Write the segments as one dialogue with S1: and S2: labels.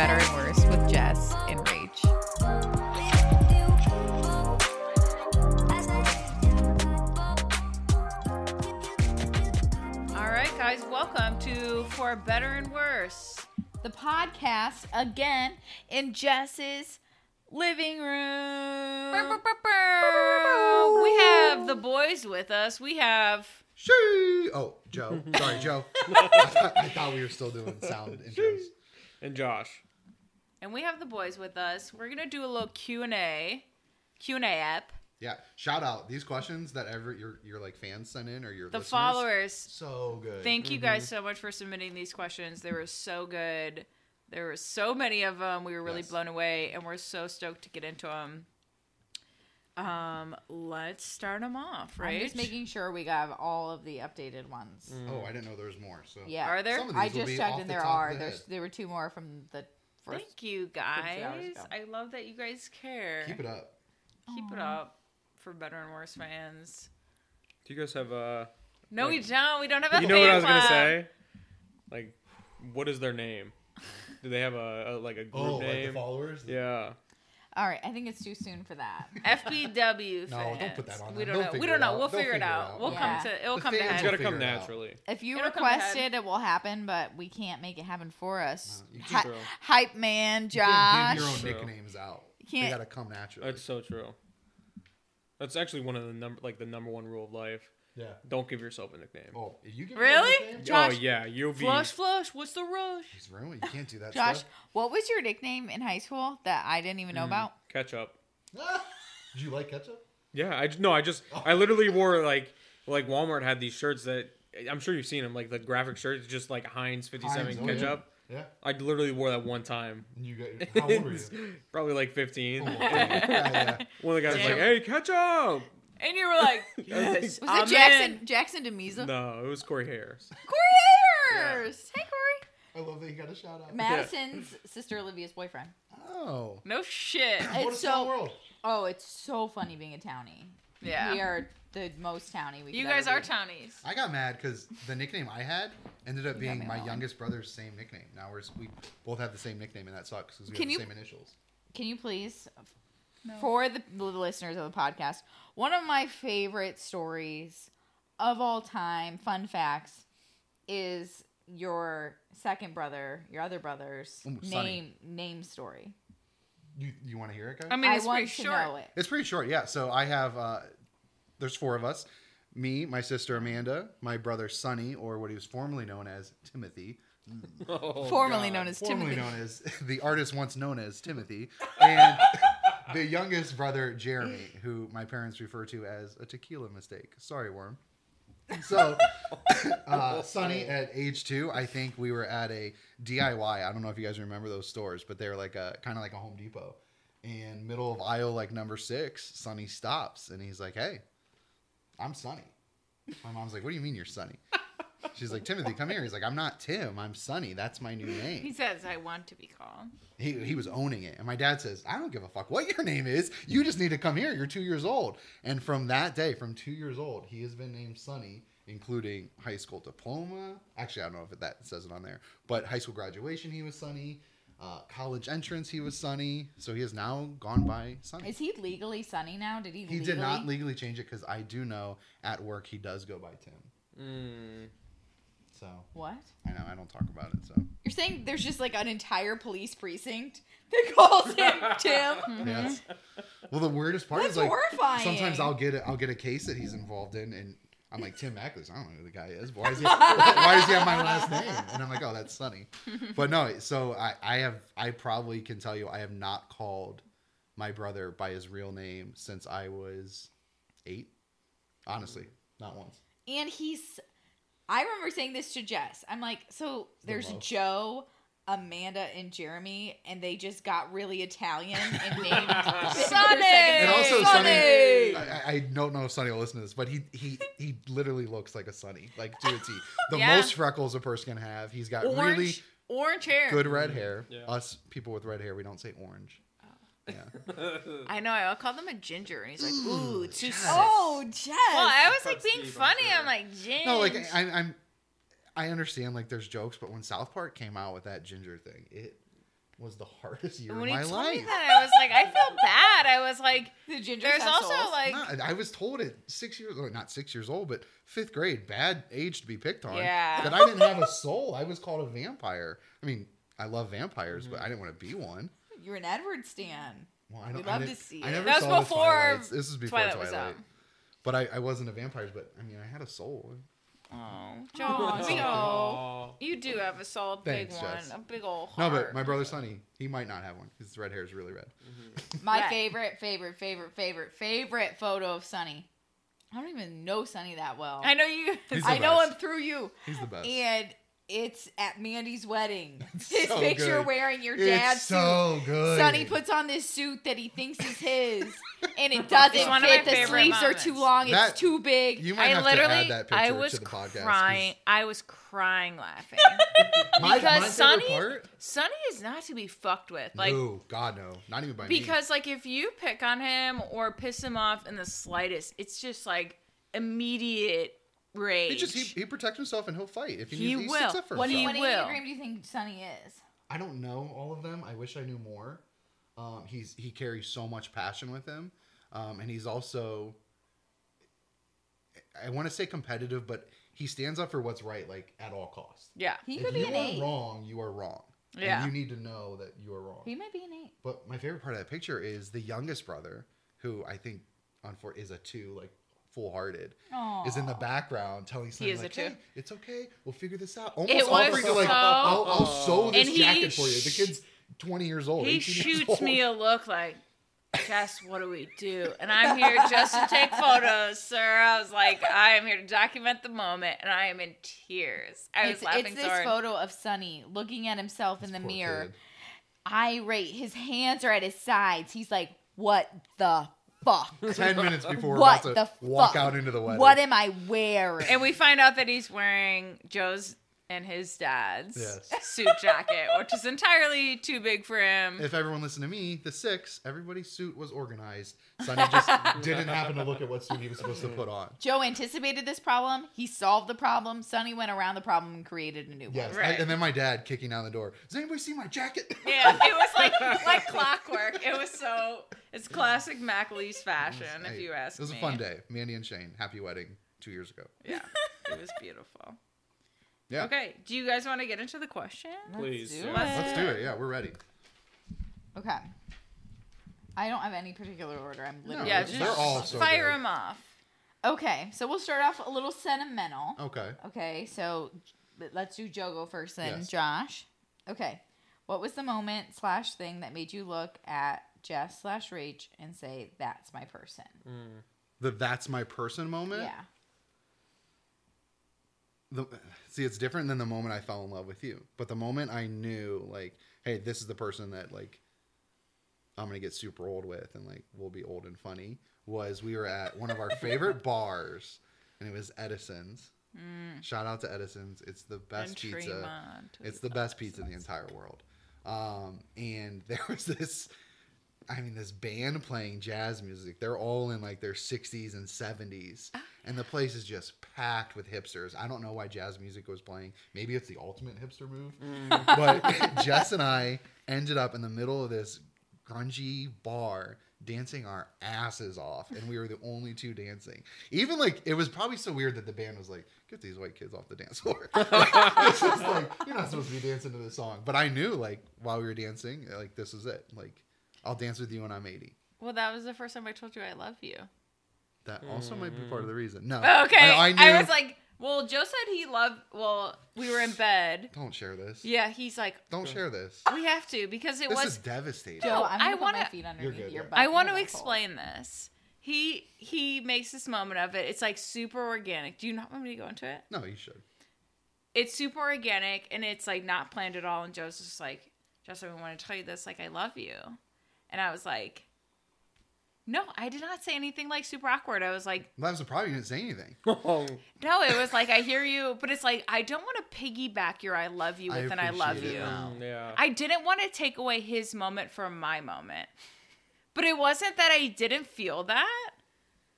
S1: Better and Worse with Jess and Rach. All right, guys, welcome to For Better and Worse, the podcast again in Jess's living room. We have the boys with us. We have
S2: She. Oh, Joe. Sorry, Joe. I, thought, I thought we were still doing sound intros.
S3: and Josh.
S1: And we have the boys with us. We're gonna do a little Q and A, Q and A app.
S2: Yeah. Shout out these questions that ever your your like fans sent in or your
S1: The
S2: listeners.
S1: followers,
S2: So good.
S1: thank you guys so much for submitting these questions. They were so good. There were so many of them. We were really
S2: Yes.
S1: blown away, and we're so stoked to get into them. Um, let's start them off, right?
S4: I'm just making sure we got all of the updated ones.
S2: Oh, I didn't know there was more. So
S4: Yeah.
S1: Are there?
S2: Some of
S4: I
S2: will
S4: just
S2: be
S4: checked and
S2: the
S4: there are.
S2: the
S4: There's
S2: head.
S4: there were two more from the first.
S1: Thank you guys. I love that you guys care.
S2: Keep it up.
S1: Keep it up for better and worse fans.
S3: Do you guys have a?
S1: No, we don't. We don't have a
S3: You know what I was
S1: fan
S3: gonna say? Like, what is their name? Do they have a, a like a group
S2: Oh, like the
S3: name?
S2: followers.
S3: yeah.
S4: All right, I think it's too soon for that.
S1: FBW
S2: No, don't put that on
S1: We don't
S2: They'll
S1: know. We don't know. We'll figure it
S2: figure it
S1: out.
S2: out.
S1: We'll
S4: Yeah.
S1: come to. It'll
S2: The
S1: come to
S2: fans
S3: It's
S1: head.
S3: gotta come
S2: it
S3: naturally.
S4: If you
S1: It'll
S4: request it, it will happen, but we can't make it happen for us.
S2: No, you
S4: Hy-
S3: True.
S4: hype man,
S2: You can't
S4: Josh.
S2: give your own nicknames out. You
S4: Can't-
S2: gotta come naturally.
S3: That's so true. That's actually one of the number like the number one rule of life.
S2: Yeah.
S3: Don't give yourself a nickname.
S2: Oh, you give
S1: Really?
S2: Nickname?
S4: Josh-
S3: oh yeah, you'll be.
S1: Flush, flush. What's the rush?
S2: He's ruined. You can't do that.
S4: Josh,
S2: stuff.
S4: what was your nickname in high school that I didn't even know
S3: Mm.
S4: about?
S3: Ketchup.
S2: Did you like ketchup?
S3: Yeah, I no, I just I literally wore like like Walmart had these shirts that I'm sure you've seen them like the graphic shirts just like Heinz 57
S2: Heinz, oh, yeah.
S3: ketchup.
S2: Yeah.
S3: I literally wore that one time.
S2: And you got how old were you?
S3: Probably like 15.
S2: Oh, yeah, yeah.
S3: One of the guys was like, "Hey, ketchup."
S1: And you were like, yes,
S4: Was
S1: I'm
S4: it Jackson
S1: in.
S4: Jackson Demiza?
S3: No, it was Corey Harris.
S4: Corey Ayers! Hey Corey.
S2: I love that you got a shout out.
S4: Madison's sister Olivia's boyfriend.
S2: Oh.
S1: No shit.
S2: What a
S4: It's
S2: small
S4: so
S2: world.
S4: oh, it's so funny being a townie.
S1: Yeah.
S4: We are the most townie we
S1: You guys are
S4: be.
S1: townies.
S2: I got mad because the nickname I had ended up
S4: You
S2: being my
S4: all.
S2: youngest brother's same nickname. Now we're we both have the same nickname, and that sucks because we
S4: Can
S2: have
S4: you-
S2: the same initials.
S4: Can you please,
S1: No.
S4: for the, the listeners of the podcast, one of my favorite stories of all time, fun facts, is your second brother, your other brother's
S2: Ooh,
S4: name name story.
S2: You you want to hear it, guys?
S1: I mean,
S4: I
S1: it's
S4: want
S1: pretty
S4: to
S1: short.
S4: know it.
S2: It's pretty short, yeah. So I have uh there's four of us. Me, my sister Amanda, my brother Sonny, or what he was formerly known as Timothy.
S3: Oh,
S4: Formerly
S3: God.
S4: known as Timothy.
S2: formerly
S4: Timothy.
S2: known as the artist once known as Timothy. And the youngest brother Jeremy, who my parents refer to as a tequila mistake. Sorry, Worm. So, uh, Sonny at age two, I think we were at a DIY. I don't know if you guys remember those stores, but they're like a kind of like a Home Depot. And middle of aisle like number six, Sonny stops and he's like, "Hey, I'm Sonny." My mom's like, "What do you mean you're Sonny?" She's like, "Timothy, come here." He's like, "I'm not Tim. I'm Sonny. That's my new name."
S1: He says, I want to be called.
S2: he, he was owning it. And my dad says, I don't give a fuck what your name is. You just need to come here. You're two years old. And from that day, from two years old, he has been named Sonny, including high school diploma. Actually, I don't know if that says it on there, but high school graduation, he was Sonny. Uh, college entrance, he was Sonny. So he has now gone by Sonny.
S4: Is he legally Sonny now? Did he?
S2: He
S4: legally?
S2: did not legally change it because I do know at work he does go by Tim.
S3: Mm.
S2: So
S4: What?
S2: I know I don't talk about it. So
S4: You're saying there's just like an entire police precinct that calls him Tim?
S2: yes. Mm-hmm. Well, the weirdest part
S4: That's
S2: is like
S4: horrifying.
S2: sometimes I'll get a, I'll get a case that he's involved in, and I'm like Tim Mackless. I don't know who the guy is. Why is he? why does he have my last name? And I'm like, oh, that's Sonny. But no, so I I have I probably can tell you I have not called my brother by his real name since I was eight. Honestly, not once.
S4: And he's. I remember saying this to Jess. I'm like, so there's
S2: love.
S4: Joe, Amanda, and Jeremy, and they just got really Italian and named their
S1: Sonny!
S4: second
S2: And also,
S4: name.
S2: Sonny. I, I don't know if Sonny will listen to this, but he he he literally looks like a Sonny, like to a T. The
S1: Yeah.
S2: most freckles a person can have. He's got
S1: Orange,
S2: really
S1: orange hair.
S2: good red hair.
S3: Yeah.
S2: Us people with red hair, we don't say orange. Yeah.
S1: I know. I'll call them a ginger, and he's like, "Ooh, too."
S2: Jess.
S4: Oh, Jess.
S1: Well, I was like
S3: Cut
S1: being
S3: Steve, I'm
S1: funny.
S3: sure.
S1: I'm like, ginger.
S2: No, like I, I'm, I understand like there's jokes, but when South Park came out with that ginger thing, it was the hardest year
S1: when
S2: of
S1: you
S2: my
S1: told
S2: life.
S1: me that, I was like, I feel bad. I was like,
S4: The ginger
S1: there's also
S4: souls.
S1: like,
S2: Not- I was told at six years, well, not six years old, but fifth grade, bad age to be picked on.
S1: Yeah.
S2: That I didn't have a soul. I was called a vampire. I mean, I love vampires, but mm-hmm. I didn't want to be one.
S4: You're an Edward stan.
S2: Well, I
S4: We'd
S2: don't. I
S4: love
S2: didn't-
S4: to see
S2: I never
S1: That was
S2: saw the
S1: before
S2: Twilights. This is before
S1: Twilight
S2: Twilight.
S1: was out.
S2: But I, I wasn't a vampire. But I mean, I had a soul.
S1: oh,
S4: Aw,
S1: Joe,
S4: Joe.
S1: You do have a solid big
S2: Thanks,
S1: one,
S2: Jess.
S1: a big old
S2: No, but my brother Sonny, he might not have one. His red hair is really red. Mm-hmm.
S4: My
S1: Right.
S4: favorite, favorite, favorite, favorite, favorite photo of Sonny. I don't even know Sonny that well.
S1: I know you.
S2: He's the
S4: I know him through you.
S2: He's the best.
S4: And it's at Mandy's wedding.
S2: It's
S4: His
S2: so
S4: picture
S2: good.
S4: wearing your
S2: It's
S4: dad's suit.
S2: so good.
S4: Sonny puts on this suit that he thinks is his, and it doesn't
S1: It's one of my
S4: fit. The sleeves
S1: moments.
S4: are too long.
S2: That-
S4: it's too big.
S2: You might
S1: I
S2: have
S1: literally,
S2: to add that picture
S1: I was
S2: to the podcast. 'cause
S1: crying. I was crying laughing.
S2: My,
S1: Because
S2: my favorite
S1: Sonny-
S2: part.
S1: Sonny is not to be fucked with. Like,
S2: no, God no, not even by me.
S1: because like if you pick on him or piss him off in the slightest, it's just like immediate rage.
S2: He just he, he protects himself and he'll fight if he,
S1: He
S2: needs, he
S1: will.
S2: sticks up for
S4: what
S2: himself.
S1: he
S4: what
S1: will.
S4: Enneagram do you think Sonny is?
S2: I don't know all of them. I wish I knew more. Um, he's he carries so much passion with him, um, and he's also I want to say competitive, but he stands up for what's right, like at all costs.
S1: yeah,
S4: He
S2: if
S4: could be
S2: you
S4: an
S2: are
S4: eight.
S2: wrong, you are wrong.
S1: Yeah.
S2: and you need to know that you are wrong.
S4: He might be an eight.
S2: But my favorite part of that picture is the youngest brother, who I think on for is a two, like full hearted, is in the background telling Sonny
S1: is
S2: like,
S1: two.
S2: "Hey, it's okay, we'll figure this out." Almost
S1: It was
S2: offering to like,
S1: so-
S2: "I'll, I'll sew this
S1: And he
S2: jacket for you." The
S1: sh-
S2: kid's twenty years old.
S1: he
S2: 18 years
S1: shoots
S2: old.
S1: me a look like, Jess, what do we do? And I'm here just to take photos, sir. I was like, I am here to document the moment, and I am in tears. I was
S4: It's,
S1: laughing
S4: it's
S1: so
S4: this
S1: hard.
S4: photo of Sonny looking at himself in the
S2: Poor
S4: mirror,
S2: kid.
S4: irate. His hands are at his sides. He's like, "What the fuck?
S2: Ten minutes before we're
S4: what
S2: about
S4: the
S2: to walk
S4: fuck?
S2: out into the wedding.
S4: What am I wearing?"
S1: And we find out that he's wearing Joe's and his dad's
S2: Yes.
S1: suit jacket, which is entirely too big for him.
S2: if everyone listened to me, the six, everybody's suit was organized. Sonny just didn't happen to look at what suit he was supposed to put on.
S4: Joe anticipated this problem. He solved the problem. Sonny went around the problem and created a new one.
S2: Yes,
S1: Right.
S2: and then my dad kicking down the door. Does anybody see my jacket?
S1: Yeah, it was like like clockwork. It was so it's classic McAleese fashion, if
S2: Hey,
S1: you ask me.
S2: It was
S1: me.
S2: a fun day. Mandy and Shane, happy wedding two years ago.
S1: Yeah, it was beautiful.
S2: Yeah.
S1: Okay, do you guys want to get into the question?
S3: Please, Let's
S4: do
S3: yeah.
S4: it.
S2: Let's do it. Yeah, we're ready.
S4: Okay. I don't have any particular order. I'm literally
S1: Yeah,
S2: they're
S1: just
S2: all so
S1: fire
S2: good.
S1: them off.
S4: Okay, so we'll start off a little sentimental.
S2: Okay.
S4: Okay, so let's do Joe go first then.
S2: Yes.
S4: Josh. Okay. What was the moment slash thing that made you look at Jess slash Rach and say, that's my person? Mm.
S2: The that's my person moment.
S4: Yeah.
S2: The, see, it's different than the moment I fell in love with you. But the moment I knew, like, hey, this is the person that like I'm gonna get super old with, and like we'll be old and funny, was we were at one of our favorite bars, and it was Edison's. Shout out to Edison's. It's the best
S1: And
S2: pizza.
S1: Tremont.
S2: It's the best pizza in the entire world. Um, and there was this, I mean, this band playing jazz music. They're all in like their 60s and 70s. And the place is just packed with hipsters. I don't know why jazz music was playing. Maybe it's the ultimate hipster move. Mm. But Jess and I ended up in the middle of this grungy bar dancing our asses off and we were the only two dancing even like it was probably so weird that the band was like get these white kids off the dance floor it's just like you're not supposed to be dancing to this song but i knew like while we were dancing like this is it like i'll dance with you when i'm 80
S1: Well, that was the first time I told you I love you.
S2: that also might be part of the mm. reason no
S1: Okay,
S2: i,
S1: I,
S2: I
S1: was like, well, Joe said he loved. Well, we were in bed.
S2: don't share this
S1: Yeah, he's like,
S2: don't share this
S1: we have to because it
S2: this
S1: was
S2: is devastating
S4: Joe, I'm gonna put my
S1: wanna-
S4: feet
S2: You're
S4: underneath
S2: good,
S4: your
S2: yeah.
S4: butt.
S1: I want to
S4: You're
S1: explain this. He he makes this moment of it. It's like super organic. Do you not want me to go into it?
S2: no you should
S1: It's super organic and it's like not planned at all. And Joe's just like, Justin, we want to tell you this. Like, I love you. And I was like, no, I did not say anything like super awkward. I was like,
S2: that was surprised you didn't say anything
S1: no, it was like I hear you, but it's like I don't want to piggyback your I love you
S2: I
S1: with and I love you.
S2: now.
S3: Mm, yeah.
S1: I didn't want to take away his moment from my moment. But it wasn't that I didn't feel that.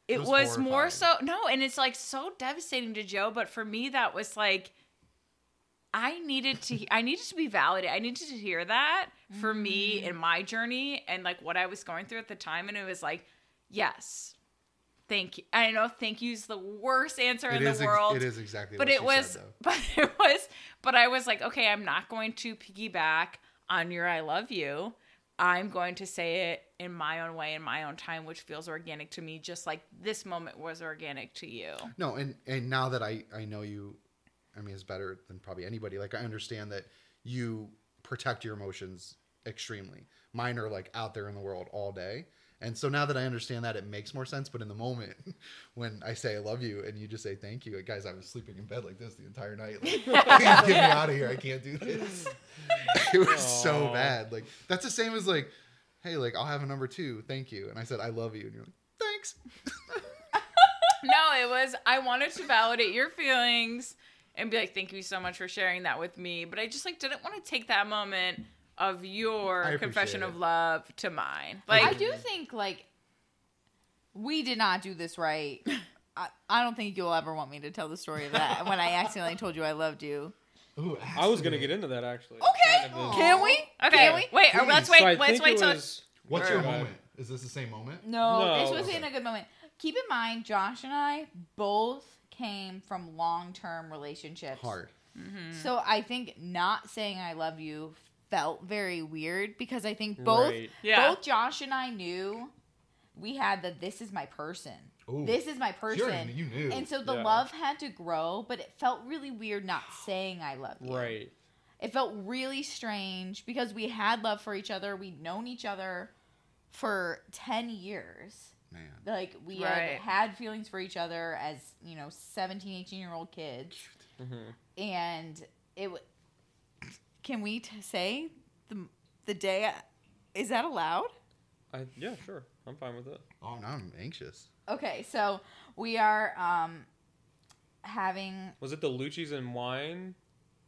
S1: It,
S2: It was
S1: was, more so no, and it's like so devastating to Joe, but for me that was like I needed to I needed to be validated. I needed to hear that for me mm-hmm. in my journey and like what I was going through at the time. And it was like, yes, thank you. I know thank you is the worst answer
S2: It
S1: in
S2: is
S1: the
S2: ex-
S1: world.
S2: it is exactly.
S1: but it was,
S2: Said,
S1: but it was, but I was like, okay, I'm not going to piggyback on your I love you. I'm going to say it in my own way, in my own time, which feels organic to me, just like this moment was organic to you.
S2: No, and and now that I I know you, I mean, it's better than probably anybody. Like I understand that you protect your emotions extremely. Mine are like out there in the world all day. And so now that I understand that, it makes more sense. But in the moment, when I say I love you and you just say thank you, guys, I was sleeping in bed like this the entire night. Like, Get me out of here! I can't do this. It was so bad. Like that's the same as like, hey, like I'll have a number two, thank you. And I said I love you, and you're like, thanks.
S1: No, it was I wanted to validate your feelings and be like, thank you so much for sharing that with me. But I just like didn't want to take that moment of your confession
S2: it.
S1: of love to mine. Like I
S4: do think like we did not do this right. I, I don't think you'll ever want me to tell the story of that when I accidentally told you I loved you.
S2: Ooh,
S3: I was gonna get into that actually.
S4: Okay,
S3: Kind of is-
S4: can we?
S1: Okay,
S4: Can we?
S1: wait, uh, or let's
S2: Please.
S3: So I
S1: wait, let's wait
S3: it
S1: till
S3: was-
S2: What's your moment? Is this the same moment?
S4: No, this
S3: No.
S4: was in a good moment. Keep in mind, Josh and I both came from long-term relationships.
S2: Hard. Mm-hmm.
S4: So I think not saying I love you felt very weird because I think both
S3: Right.
S1: Yeah.
S4: both Josh and I knew we had that this is my person.
S2: Ooh.
S4: This is my person.
S2: already- you knew.
S4: And so the
S3: Yeah.
S4: love had to grow, but it felt really weird not saying I love you.
S3: Right.
S4: It felt really strange because we had love for each other. We'd known each other for 10 years.
S2: Man.
S4: Like we
S1: Right.
S4: had had feelings for each other as, you know, 17, 18 year old kids.
S3: Mhm.
S4: And it w- Can we t- say the the day is that allowed?
S3: I, yeah, sure. I'm fine with it.
S2: Oh, now I'm anxious.
S4: Okay, so we are um having
S3: Was it the Lucci's and wine?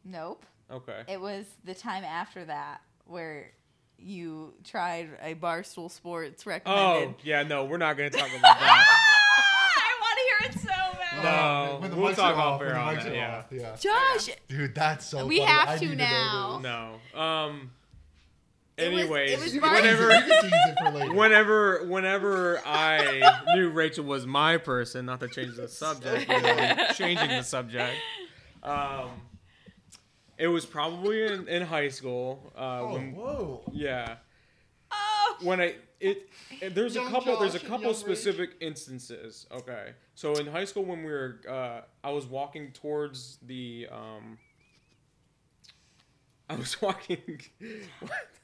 S4: nope.
S3: Okay.
S4: It was the time after that where you tried a Barstool Sports
S3: record.
S4: Oh,
S3: yeah, no, we're not going to talk about that.
S1: I want to hear it so bad.
S3: No,
S2: when the
S3: we'll
S2: mics
S3: talk
S2: are
S3: off
S2: when
S3: air
S2: the
S3: on that, yeah.
S2: off, yeah.
S4: Josh,
S2: Dude, that's so.
S4: We
S2: funny.
S4: have to now.
S2: know
S3: no. Um,
S4: It was-
S3: anyways,
S4: it was
S3: whenever,
S2: You can tease it for later.
S3: whenever, whenever I knew Rachel was my person, not to change the subject, but changing the subject. Um, it was probably in, in high school. Uh,
S2: Oh,
S3: when,
S2: whoa.
S3: yeah.
S1: Oh,
S3: when I it, it- there's a
S2: Young
S3: couple there's a couple
S2: young
S3: specific instances. Okay, so in high school when we were uh, I was walking towards the um. I was walking.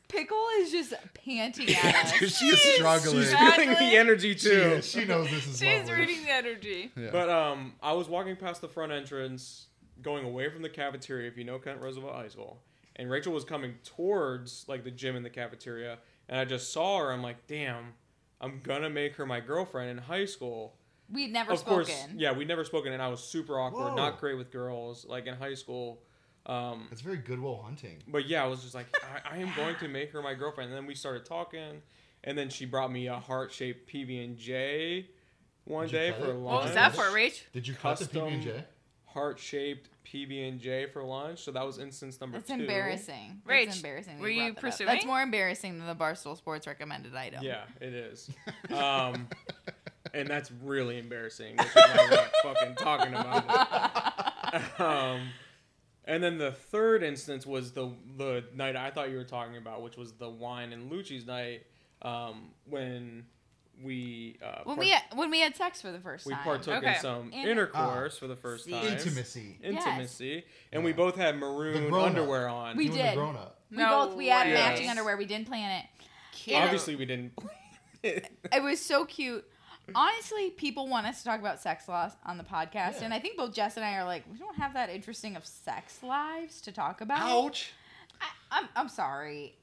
S4: Pickle is just panting at us.
S2: Dude, she is struggling.
S3: She's
S1: Struggling.
S3: feeling the energy
S2: She,
S3: too.
S2: is. she knows this is
S1: she's
S2: lovely.
S1: reading the energy.
S2: Yeah.
S3: But um, I was walking past the front entrance, going away from the cafeteria. If you know Kent Roosevelt High School, and Rachel was coming towards like the gym in the cafeteria, and I just saw her. I'm like, damn, I'm gonna make her my girlfriend in high school.
S4: We'd never
S3: of
S4: spoken.
S3: course, yeah, we'd never spoken, and I was super awkward,
S2: Whoa.
S3: not great with girls, like in high school. Um,
S2: It's very Goodwill Hunting.
S3: but yeah, I was just like, I, I am going to make her my girlfriend. And then we started talking, and then she brought me a heart shaped PB and J one
S2: Did you
S3: day
S2: cut
S3: for
S2: it?
S3: lunch.
S1: What was that for, Rach?
S2: Did you cut the
S3: Custom-
S2: PB and J?
S3: Heart shaped PB and J for lunch. So that was instance number
S4: That's
S3: two.
S4: embarrassing.
S1: Rach,
S4: That's embarrassing. that
S1: were
S4: you
S1: you
S4: brought that up.
S1: pursuing?
S4: That's more embarrassing than the Barstool Sports recommended item.
S3: Yeah, it is. Um, and that's really embarrassing. Which is why we're not fucking talking about it. Um, and then the third instance was the the night I thought you were talking about, which was the wine and Lucci's night, um, when we uh,
S4: When
S3: part-
S4: we had, when we had sex for the first time,
S3: we
S4: time.
S3: partook
S1: Okay.
S3: in some
S4: In-
S3: intercourse for the first
S4: See?
S3: time.
S2: Intimacy.
S3: Intimacy, and
S2: Yeah.
S3: we both had
S2: The
S3: maroon
S2: grown-up.
S3: underwear on.
S4: We
S2: you and
S4: did.
S2: grown up.
S4: we
S1: No
S4: both we had
S1: way.
S4: matching
S3: Yes.
S4: underwear. We didn't plan it.
S1: Cute.
S3: Obviously, we didn't.
S4: It was so cute. Honestly, people want us to talk about sex laws on the podcast,
S2: Yeah.
S4: and I think both Jess and I are like, we don't have that interesting of sex lives to talk about.
S2: Ouch.
S4: I, I'm I'm sorry.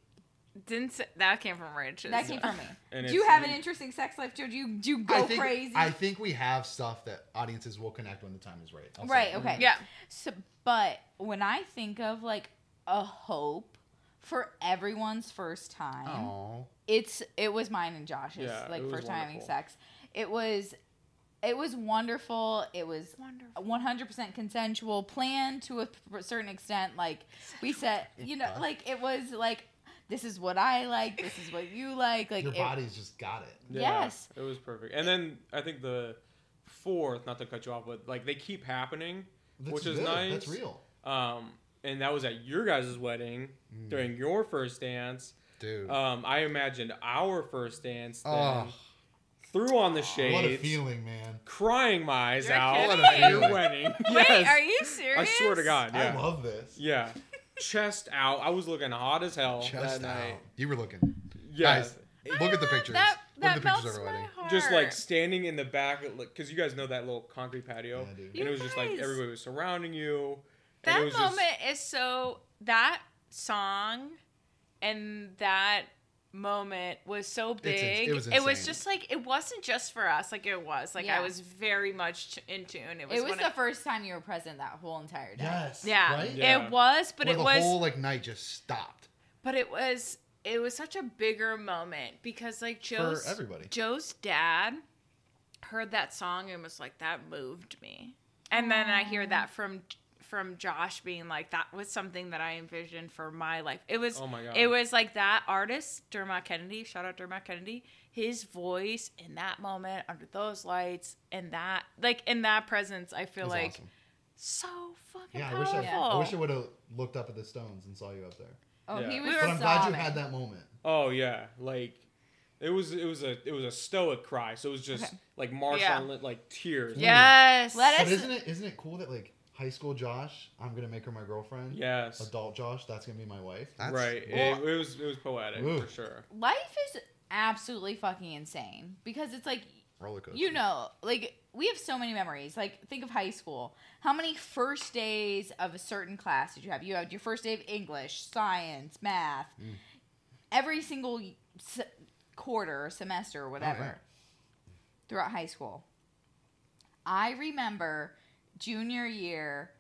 S1: Didn't say, that came from Rach.
S4: That came from me.
S3: And
S4: do you
S3: it's-
S4: have an interesting sex life, Joe? Do you do you go
S2: I think,
S4: crazy?
S2: I think we have stuff that audiences will connect when the time is right. I'll
S4: Right,
S2: that.
S4: okay. Mhm.
S1: Yeah.
S4: So, but when I think of like a hope for everyone's first time,
S2: Aw.
S4: it's it was mine and Josh's
S3: Yeah,
S4: like
S3: was
S4: first time having sex. It was it was wonderful. It was
S1: Wonderful.
S4: 100% consensual, planned to a certain extent. Like we said, you know,
S2: Yeah.
S4: like it was like this is what I like, this is what you like. Like
S2: Your
S4: it-
S2: body's just got it.
S3: Yeah,
S4: Yes.
S3: it was perfect. And then I think the fourth, not to cut you off, but like they keep happening,
S2: That's
S3: which is
S2: good.
S3: nice.
S2: That's real,
S3: Um, and that was at your guys' wedding
S2: Mm.
S3: during your first dance.
S2: dude.
S3: Um, I imagined our first dance. Then
S2: Oh.
S3: Threw on the shades.
S2: what a
S3: shades,
S2: feeling, man!
S3: crying my eyes
S1: You're
S3: out
S1: kidding.
S2: What a
S3: at your
S2: feeling.
S3: wedding.
S1: Wait,
S3: yes.
S1: are you serious?
S3: I swear to God,
S2: I love this.
S3: yeah. Chest out. I was looking hot as hell
S2: Chest
S3: that
S2: out.
S3: night.
S2: You were looking.
S3: Yes.
S2: Guys, look at the uh, pictures.
S1: That,
S2: look
S1: that
S2: at the pictures
S1: melts
S2: of our
S1: my
S2: wedding.
S1: heart.
S3: just like standing in the back, because you guys know that little concrete patio,
S2: Yeah, dude.
S3: and it was just like
S1: guys.
S3: everybody was surrounding you. and
S1: that
S3: it was
S1: moment
S3: just,
S1: is so that song and that moment was so
S2: ins-
S1: big
S2: it was
S1: was just like it wasn't just for us like it was like
S4: Yeah.
S1: i was very much in tune it was,
S4: it was the
S1: I-
S4: first time you were present that whole entire day.
S2: Yes.
S1: yeah,
S2: Right?
S3: Yeah.
S1: it was but
S2: Where
S1: it
S2: the
S1: was
S2: whole like night just stopped.
S1: but it was it was such a bigger moment because like joe's
S2: everybody.
S1: joe's dad heard that song and was like that moved me and then i hear that from from josh being like that was something that i envisioned for my life it was
S3: Oh my God.
S1: it was like that artist dermot kennedy shout out dermot kennedy his voice in that moment under those lights and that like in that presence i feel
S2: was
S1: like
S2: awesome.
S1: so fucking
S2: Yeah, I wish
S1: powerful
S2: I, I wish I would have looked up at the stones and saw you up there.
S4: Oh,
S3: Yeah.
S4: he was
S2: But I'm glad you had that moment.
S3: oh yeah, like it was it was a it was a stoic cry. So it was just
S4: Okay.
S3: like Marshawn
S1: Yeah.
S3: lit like tears.
S1: yes
S4: Let
S2: But
S4: us-
S2: isn't it isn't it cool that like high school Josh, I'm gonna make her my girlfriend.
S3: Yes.
S2: Adult Josh, that's gonna be my wife.
S3: right.
S2: Well,
S3: it, it was it was poetic
S2: Ooh.
S3: for sure.
S4: Life is absolutely fucking insane because it's like
S2: roller coaster.
S4: you know, like we have so many memories. Like think of high school. How many first days of a certain class did you have? You had your first day of English, science, math.
S2: Mm.
S4: Every single se- quarter or semester or whatever
S2: Oh, yeah.
S4: throughout high school. I remember junior year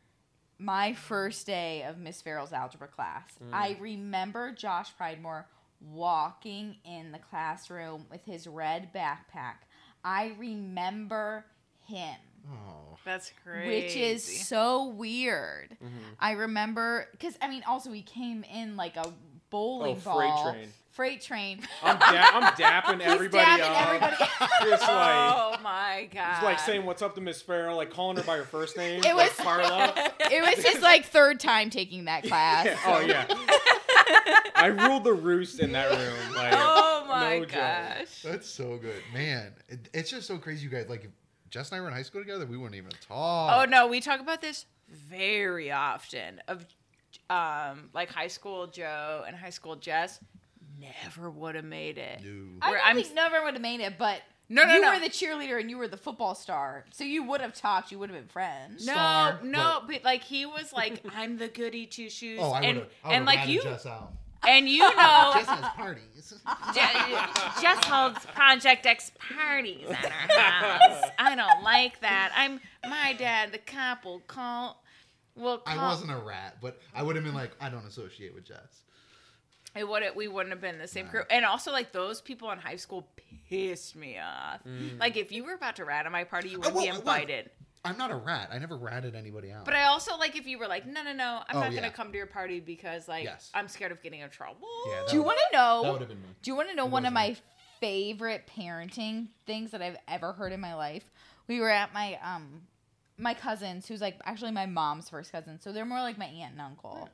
S4: my first day of Miss Farrell's algebra class. I remember Josh Pridemore walking in the classroom with his red backpack. I remember him,
S2: Oh.
S1: that's crazy
S4: which is so weird.
S3: Mm-hmm.
S4: I remember because I mean, also he came in like a bowling
S3: Oh, freight
S4: ball,
S3: train.
S4: Freight train.
S3: I'm da- I'm dapping
S4: He's
S3: everybody
S4: dapping
S3: up.
S4: everybody
S3: It's like
S1: oh my god
S3: it's like saying what's up to Miss Farrell, like calling her by her first name.
S4: It
S3: like
S4: was-
S3: Carla.
S4: it was his like third time taking that class.
S3: Yeah, oh yeah. I ruled the roost in that room. Like,
S1: oh my
S3: no joke.
S1: gosh
S2: That's so good, man. It, it's just so crazy, you guys. Like, if Jess and I were in high school together, we wouldn't even talk.
S1: Oh no, we talk about this very often. Of um, like high school Joe and high school Jess never would have made it.
S2: No.
S4: I
S1: Where
S4: don't
S1: I'm-
S4: think never would have made it, but
S1: No, no,
S4: you
S1: no.
S4: were the cheerleader and you were the football star, so you would have talked. You would have been friends.
S1: No,
S2: Star,
S1: no, but like he was like, I'm the goody two shoes,
S2: Oh, I would
S1: and
S2: have.
S1: and like you
S2: Jess out.
S1: and you know,
S2: Jess has parties.
S1: Je- Jess holds Project X parties at our house. I don't like that. I'm my dad. The cop will call. Will call.
S2: I wasn't a rat, but I would have been like, I don't associate with Jess.
S1: It wouldn't. We wouldn't have been the same
S2: Nah.
S1: crew. And also, like those people in high school pissed me off. Like if you were about to rat at my party, you
S2: Mm.
S1: Would be
S2: won't- I won't.
S1: invited.
S2: I'm not a rat. I never ratted anybody out.
S1: But I also like if you were like, no, no, no, I'm
S2: Oh,
S1: not
S2: yeah.
S1: gonna come to your party because like
S2: Yes.
S1: I'm scared of getting in trouble.
S2: yeah,
S4: Do you want to know?
S2: That would have been me.
S4: Do you want to know
S2: It
S4: one of my favorite parenting things that I've ever heard in my life? We were at my um my cousins, who's like actually my mom's first cousin, so they're more like my aunt and uncle.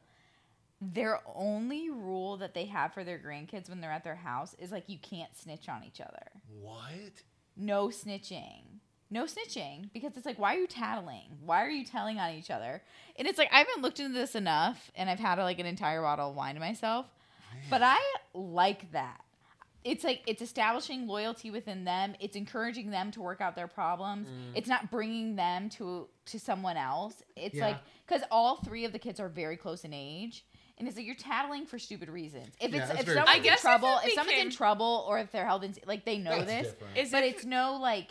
S4: Their only rule that they have for their grandkids when they're at their house is like you can't snitch on each other.
S2: What?
S4: no snitching. No snitching because it's like, why are you tattling? Why are you telling on each other? And it's like I haven't looked into this enough, and I've had like an entire bottle of wine to myself, but I like that. It's like it's establishing loyalty within them. It's encouraging them to work out their problems. Mm. It's not bringing them to to someone else. It's
S2: Yeah.
S4: like because all three of the kids are very close in age. And it's like you're tattling for stupid reasons. If
S2: Yeah,
S4: it's if
S2: very
S4: someone's
S1: I
S4: in
S1: guess if
S4: trouble,
S1: it
S4: if, someone's in trouble, or if they're held in like they know
S2: That's
S4: this,
S2: different.
S1: Is
S4: but
S1: if-
S4: it's no like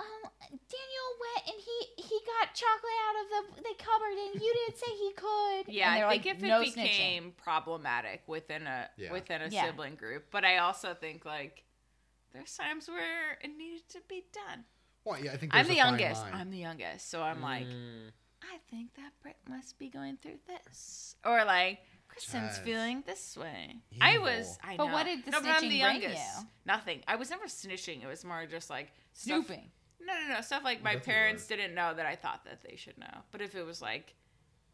S4: um Daniel went and he he got chocolate out of the the cupboard and you didn't say he could.
S1: Yeah,
S4: And
S1: I think
S4: like,
S1: if it
S4: no
S1: became problematic within a
S2: Yeah.
S1: within a
S4: Yeah.
S1: sibling group, but I also think like there's times where it needed to be done.
S2: Well, yeah, I think
S1: I'm the
S2: a fine
S1: youngest.
S2: line.
S1: I'm the youngest, so I'm like,
S3: Mm.
S1: I think that Britt must be going through this, or like Kristen's
S2: Jess.
S1: feeling this way. I was.
S2: Evil.
S1: I
S4: But
S1: know.
S4: what did the
S1: no, but I'm
S4: snitching
S1: the
S4: bring
S1: youngest.
S4: you?
S1: Nothing. I was never snitching. It was more just like stuff-
S4: Snooping.
S1: No, no, no. Stuff like my
S2: That's a
S1: parents
S2: word.
S1: didn't know that I thought that they should know. But if it was like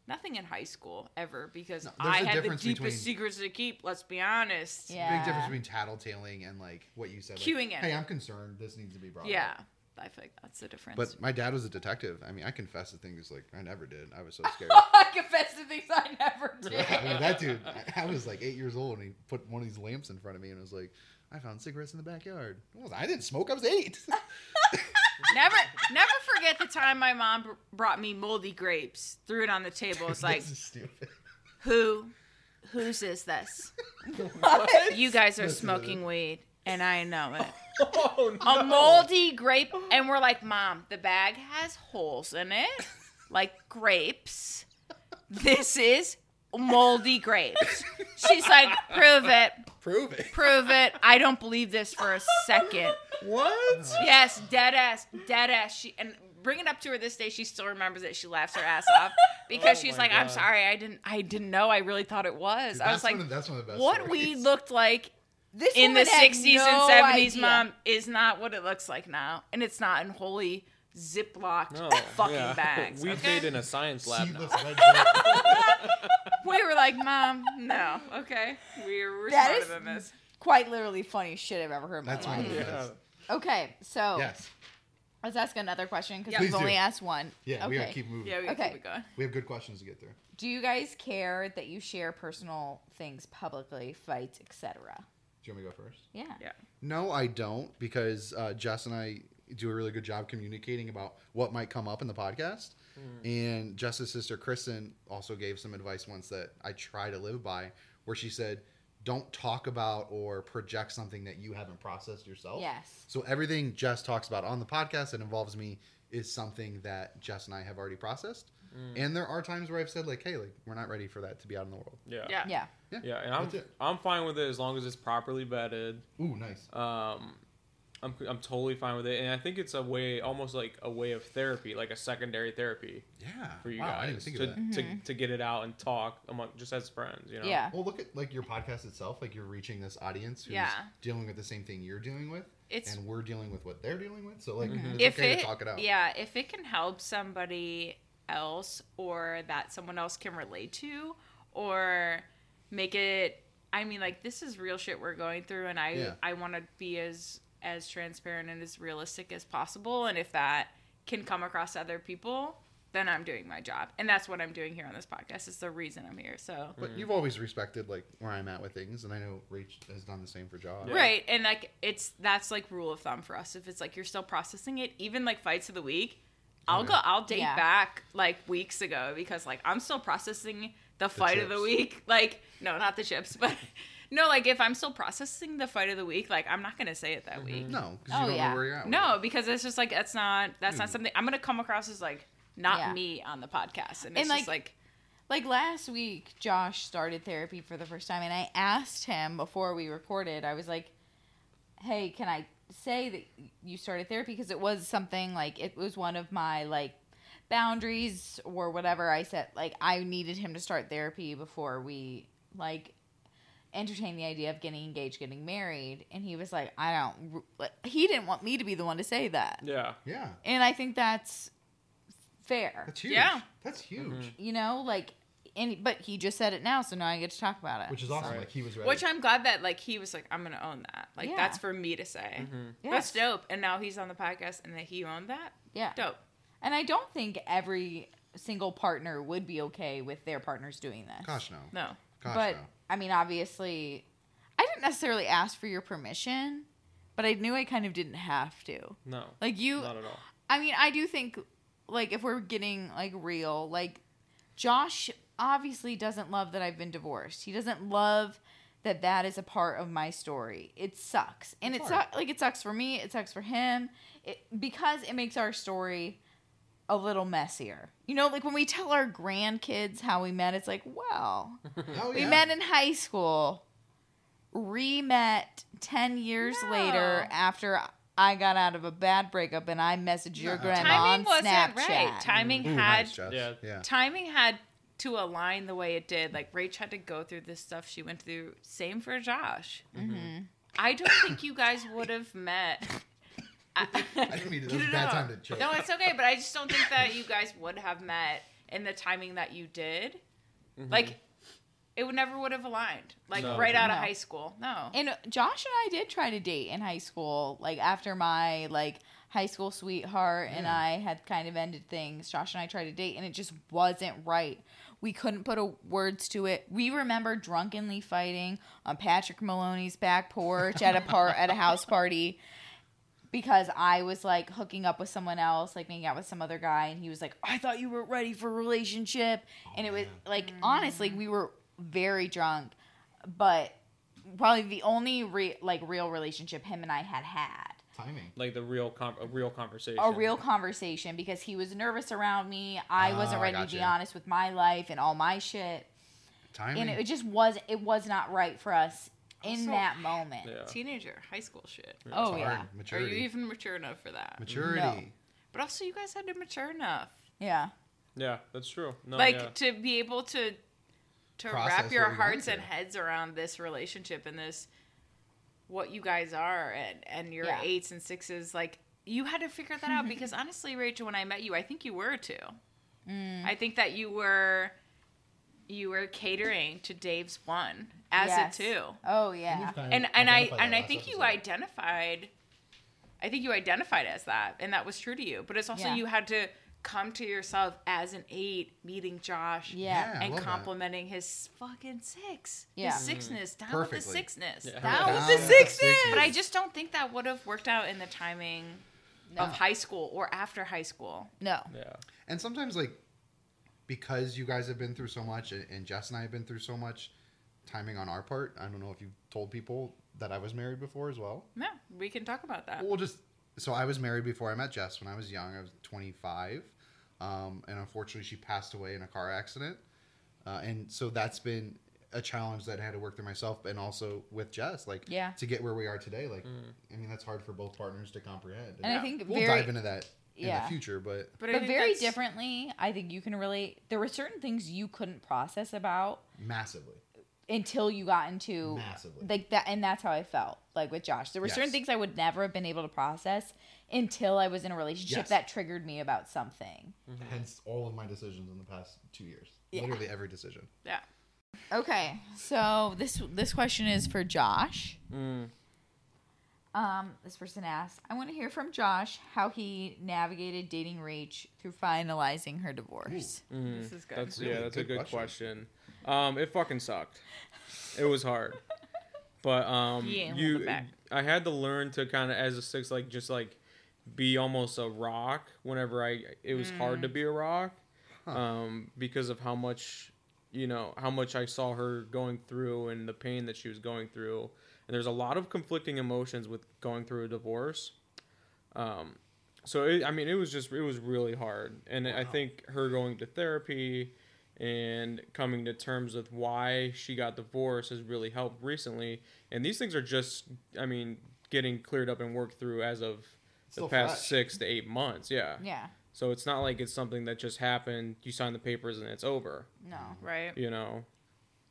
S1: nothing in high school ever, because
S2: No, there's
S1: I
S2: a
S1: had the
S2: difference
S1: deepest
S2: between-
S1: secrets to keep. Let's be honest.
S4: Yeah.
S2: Big difference between tattletaling and like what you said. Like,
S1: Queuing it.
S2: Hey, I'm concerned. This needs to be brought
S1: Yeah. I feel like that's the difference.
S2: But my dad was a detective. I mean, I confess to things like I never did. I was so scared.
S4: I confess to things I never did.
S2: I mean, that dude. I- I was like eight years old, and he put one of these lamps in front of me, and was like, "I found cigarettes in the backyard." I I didn't smoke. I was eight.
S1: never, never forget the time my mom br- brought me moldy grapes. Threw it on the table. It's like,
S2: this is stupid.
S1: who, whose is this? You guys are
S2: Listen
S1: smoking weed, and I know it.
S3: Oh,
S1: a moldy grape and we're like mom the bag has holes in it like grapes this is moldy grapes she's like prove it
S2: Prove it.
S1: prove it i don't believe this for a second
S3: What?
S1: yes dead ass dead ass she and bring it up to her this day she still remembers it she laughs her ass off because
S3: Oh
S1: she's
S3: my
S1: like i'm
S3: God.
S1: sorry i didn't i didn't know i really thought it was i was
S2: That's
S1: like
S2: one of, that's one of the best.
S1: what
S2: stories.
S1: we looked like
S4: This
S1: in the 60s
S4: no
S1: and 70s,
S4: idea.
S1: mom, is not what it looks like now. And it's not in holy Ziploc
S3: No.
S1: fucking
S3: yeah.
S1: bags.
S3: We've
S1: okay?
S3: made in a science lab now.
S2: Seedless red grape.
S1: we were like, Mom, no. Okay. We're, we're
S4: That
S1: smarter
S4: is-
S1: than this.
S4: Quite literally funny shit I've ever heard in my
S2: That's one
S4: life.
S2: of the
S3: Yeah.
S4: Okay, so
S2: Yes.
S4: let's ask another question because
S1: Yeah.
S4: we've
S2: Please do.
S4: only asked one.
S2: Yeah,
S4: okay.
S2: we gotta keep moving.
S1: Yeah, we gotta
S4: Okay.
S1: keep going.
S2: We have good questions to get through.
S4: Do you guys care that you share personal things publicly, fights, etc.?
S2: Do you want me to go first?
S4: Yeah.
S1: Yeah.
S2: No, I don't, because uh, Jess and I do a really good job communicating about what might come up in the podcast. And Jess's sister Kristen also gave some advice once that I try to live by, where she said, "Don't talk about or project something that you haven't processed yourself."
S4: Yes.
S2: So everything Jess talks about on the podcast that involves me is something that Jess and I have already processed. And there are times where I've said like, "Hey, like we're not ready for that to be out in the world."
S3: Yeah.
S1: Yeah.
S4: Yeah.
S3: Yeah, and I'm
S2: That's it.
S3: I'm fine with it as long as it's properly vetted.
S2: Ooh, nice.
S3: Um, I'm I'm totally fine with it, and I think it's a way, almost like a way of therapy, like a secondary therapy
S2: Yeah.
S3: for you
S2: wow, I didn't
S3: guys
S2: think
S3: to,
S2: of that.
S3: to to get it out and talk among just as friends, you know.
S4: Yeah.
S2: Well, look at like your podcast itself. Like you're reaching this audience who's
S1: Yeah.
S2: dealing with the same thing you're dealing with,
S1: It's
S2: and we're dealing with what they're dealing with. So like,
S3: Mhm.
S2: it's
S1: if
S2: okay
S1: it,
S2: to talk it out.
S1: yeah, if it can help somebody else or that someone else can relate to or make it I mean like this is real shit we're going through and I
S2: Yeah.
S1: I want to be as as transparent and as realistic as possible and if that can come across to other people then I'm doing my job. And that's what I'm doing here on this podcast. It's the reason I'm here. So
S2: But mm. you've always respected like where I'm at with things, and I know Rach has done the same for Jaws.
S3: Yeah.
S1: Right, and like it's that's like rule of thumb for us. If it's like you're still processing it, even like fights of the week, I'll go. I'll date
S4: Yeah.
S1: back like weeks ago because like I'm still processing the fight of the week. Like no, not the chips, but no, like if I'm still processing the fight of the week, like I'm not gonna say it that week.
S2: No, because
S4: Oh,
S2: you don't
S4: yeah.
S2: know where you're at.
S1: No,
S2: it.
S1: because it's just like that's not that's not
S2: Mm.
S1: something I'm gonna come across as like not
S4: Yeah.
S1: me on the podcast, and
S4: And,
S1: it's
S4: like,
S1: just like
S4: Like last week, Josh started therapy for the first time, and I asked him before we recorded, I was like, hey, can I say that you started therapy? Because it was something like, it was one of my like boundaries or whatever I said. Like, I needed him to start therapy before we like entertain the idea of getting engaged, getting married. And he was like, I don't, like, he didn't want me to be the one to say that.
S3: Yeah.
S2: yeah,
S4: And I think that's fair.
S2: that's huge.
S1: Yeah.
S2: that's huge.
S3: Mhm.
S4: you know, like, and but he just said it now, so now I get to talk about it.
S2: Which is awesome.
S3: Right.
S2: Like he was ready.
S1: which I'm glad that like he was like I'm gonna own that. Like
S4: Yeah.
S1: that's for me to say.
S3: Mhm.
S1: That's dope. And now he's on the podcast and that he owned that.
S4: Yeah,
S1: Dope.
S4: and I don't think every single partner would be okay with their partners doing this.
S2: Gosh no.
S1: No.
S2: Gosh
S4: but
S2: no.
S4: I mean, obviously, I didn't necessarily ask for your permission, but I knew I kind of didn't have to.
S3: No.
S4: Like you,
S3: Not at all.
S4: I mean, I do think, like, if we're getting like real, like, Josh obviously doesn't love that I've been divorced. He doesn't love that that is a part of my story. It sucks, and
S2: It's
S4: it
S2: hard.
S4: sucks. Like, it sucks for me. It sucks for him. It because it makes our story a little messier. You know, like when we tell our grandkids how we met, it's like, well,
S2: Oh,
S4: we
S2: yeah.
S4: met in high school, re met 10 years
S1: No.
S4: later after I got out of a bad breakup and I messaged your
S2: No.
S4: grandma
S1: Timing
S4: on
S1: wasn't
S4: Snapchat.
S1: right. Timing
S2: Ooh,
S1: had
S2: nice,
S3: Yeah.
S2: yeah.
S1: timing had to align the way it did. Like Rach had to go through this stuff she went through. Same for Josh.
S4: Mm-hmm.
S1: I don't think you guys would have met. I,
S2: I didn't mean to. It was a bad time to choke.
S1: No, it's okay, but I just don't think that you guys would have met in the timing that you did. Like, it would never would have aligned. Like
S3: No.
S1: right out of high school. No.
S4: And Josh and I did try to date in high school. Like after my like high school sweetheart and I had kind of ended things, Josh and I tried to date and it just wasn't right. We couldn't put a, words to it. We remember drunkenly fighting on Patrick Maloney's back porch at a part at a house party because I was like hooking up with someone else, like making out with some other guy, and he was like, "I thought you were ready for a relationship," oh, and it was like mm. honestly, we were very drunk, but probably the only re- like real relationship him and I had had.
S2: Timing.
S3: Like the real com- a real conversation.
S4: A real conversation because he was nervous around me. I
S2: Oh,
S4: wasn't
S2: I
S4: ready to be
S2: gotcha.
S4: honest with my life and all my shit,
S2: Timing.
S4: and it just was it was not right for us in
S1: Also-
S4: that moment.
S3: Yeah.
S1: Teenager, high school shit.
S4: Oh
S2: Hard.
S4: yeah,
S1: Are you even mature enough for that?
S2: Maturity.
S4: No.
S1: But also, you guys had to mature enough,
S4: yeah.
S3: Yeah, that's true. No,
S1: like
S3: yeah.
S1: to be able to to
S2: Process
S1: wrap your hearts and heads around this relationship and this what you guys are and and your
S4: Yeah.
S1: eights and sixes. Like you had to figure that out because honestly, Rachel, when I met you, I think you were too.
S4: Mm.
S1: I think that you were you were catering to Dave's one as
S4: Yes.
S1: a two.
S4: Oh yeah.
S1: and and I and I think you identified I think you identified as that and that was true to you but it's also
S4: Yeah.
S1: you had to come to yourself as an 8 meeting Josh
S4: Yeah.
S2: Yeah.
S1: And
S2: love that.
S1: complimenting his fucking 6
S4: Yeah.
S1: his sixness down with the sixness
S3: Yeah.
S1: down
S2: Down
S1: with the sixness
S2: sixness.
S1: but I just don't think that would have worked out in the timing
S4: No.
S1: of high school or after high school
S4: No.
S3: yeah.
S2: And sometimes, like, because you guys have been through so much, and, and Jess and I have been through so much, timing on our part. I don't know if you've told people that I was married before as well.
S1: no we can talk about that
S2: We'll just. So I was married before I met Jess when I was young. I was 25, um, and unfortunately, she passed away in a car accident. Uh, and so that's been a challenge that I had to work through myself, and also with Jess, like,
S4: Yeah.
S2: to get where we are today. Like, I mean, that's hard for both partners to comprehend.
S4: And I think
S2: we'll
S4: very
S2: dive into that in
S4: yeah.
S2: the future, but
S1: but,
S4: but very
S1: that's-
S4: differently i think you can relate there were certain things you couldn't process about
S2: massively.
S4: Until you got into
S2: Massively.
S4: like that and that's how i felt like with josh there were certain things i would never have been able to process until i was in a relationship
S2: Yes.
S4: that triggered me about something
S2: Hence all of my decisions in the past two years.
S4: Yeah.
S2: Literally every decision.
S1: yeah
S4: okay so this this question is for josh
S3: Mm.
S4: um this person asked i want to hear from josh how he navigated dating rach through finalizing her divorce
S3: Mm.
S1: This is good.
S3: That's
S2: Really
S3: yeah, that's a
S2: good
S3: good
S2: question.
S3: question. Um, it fucking sucked. It was hard, but um,
S1: He ain't
S3: you. I had to learn to kind of as a six, like just like be almost a rock whenever I. It was hard to
S1: Mm.
S3: be a rock, um, because of how much, you know, how much I saw her going through and the pain that she was going through, and there's a lot of conflicting emotions with going through a divorce. Um, so it, I mean, it was just it was really hard, and I think her going to therapy and coming to terms with why she got divorced has really helped recently. And these things are just, I mean, getting cleared up and worked through as of
S2: Still
S3: the past
S2: fresh.
S3: six to eight months. Yeah.
S4: yeah
S3: So it's not like it's something that just happened. You sign the papers and it's over.
S4: no
S1: right
S3: You know.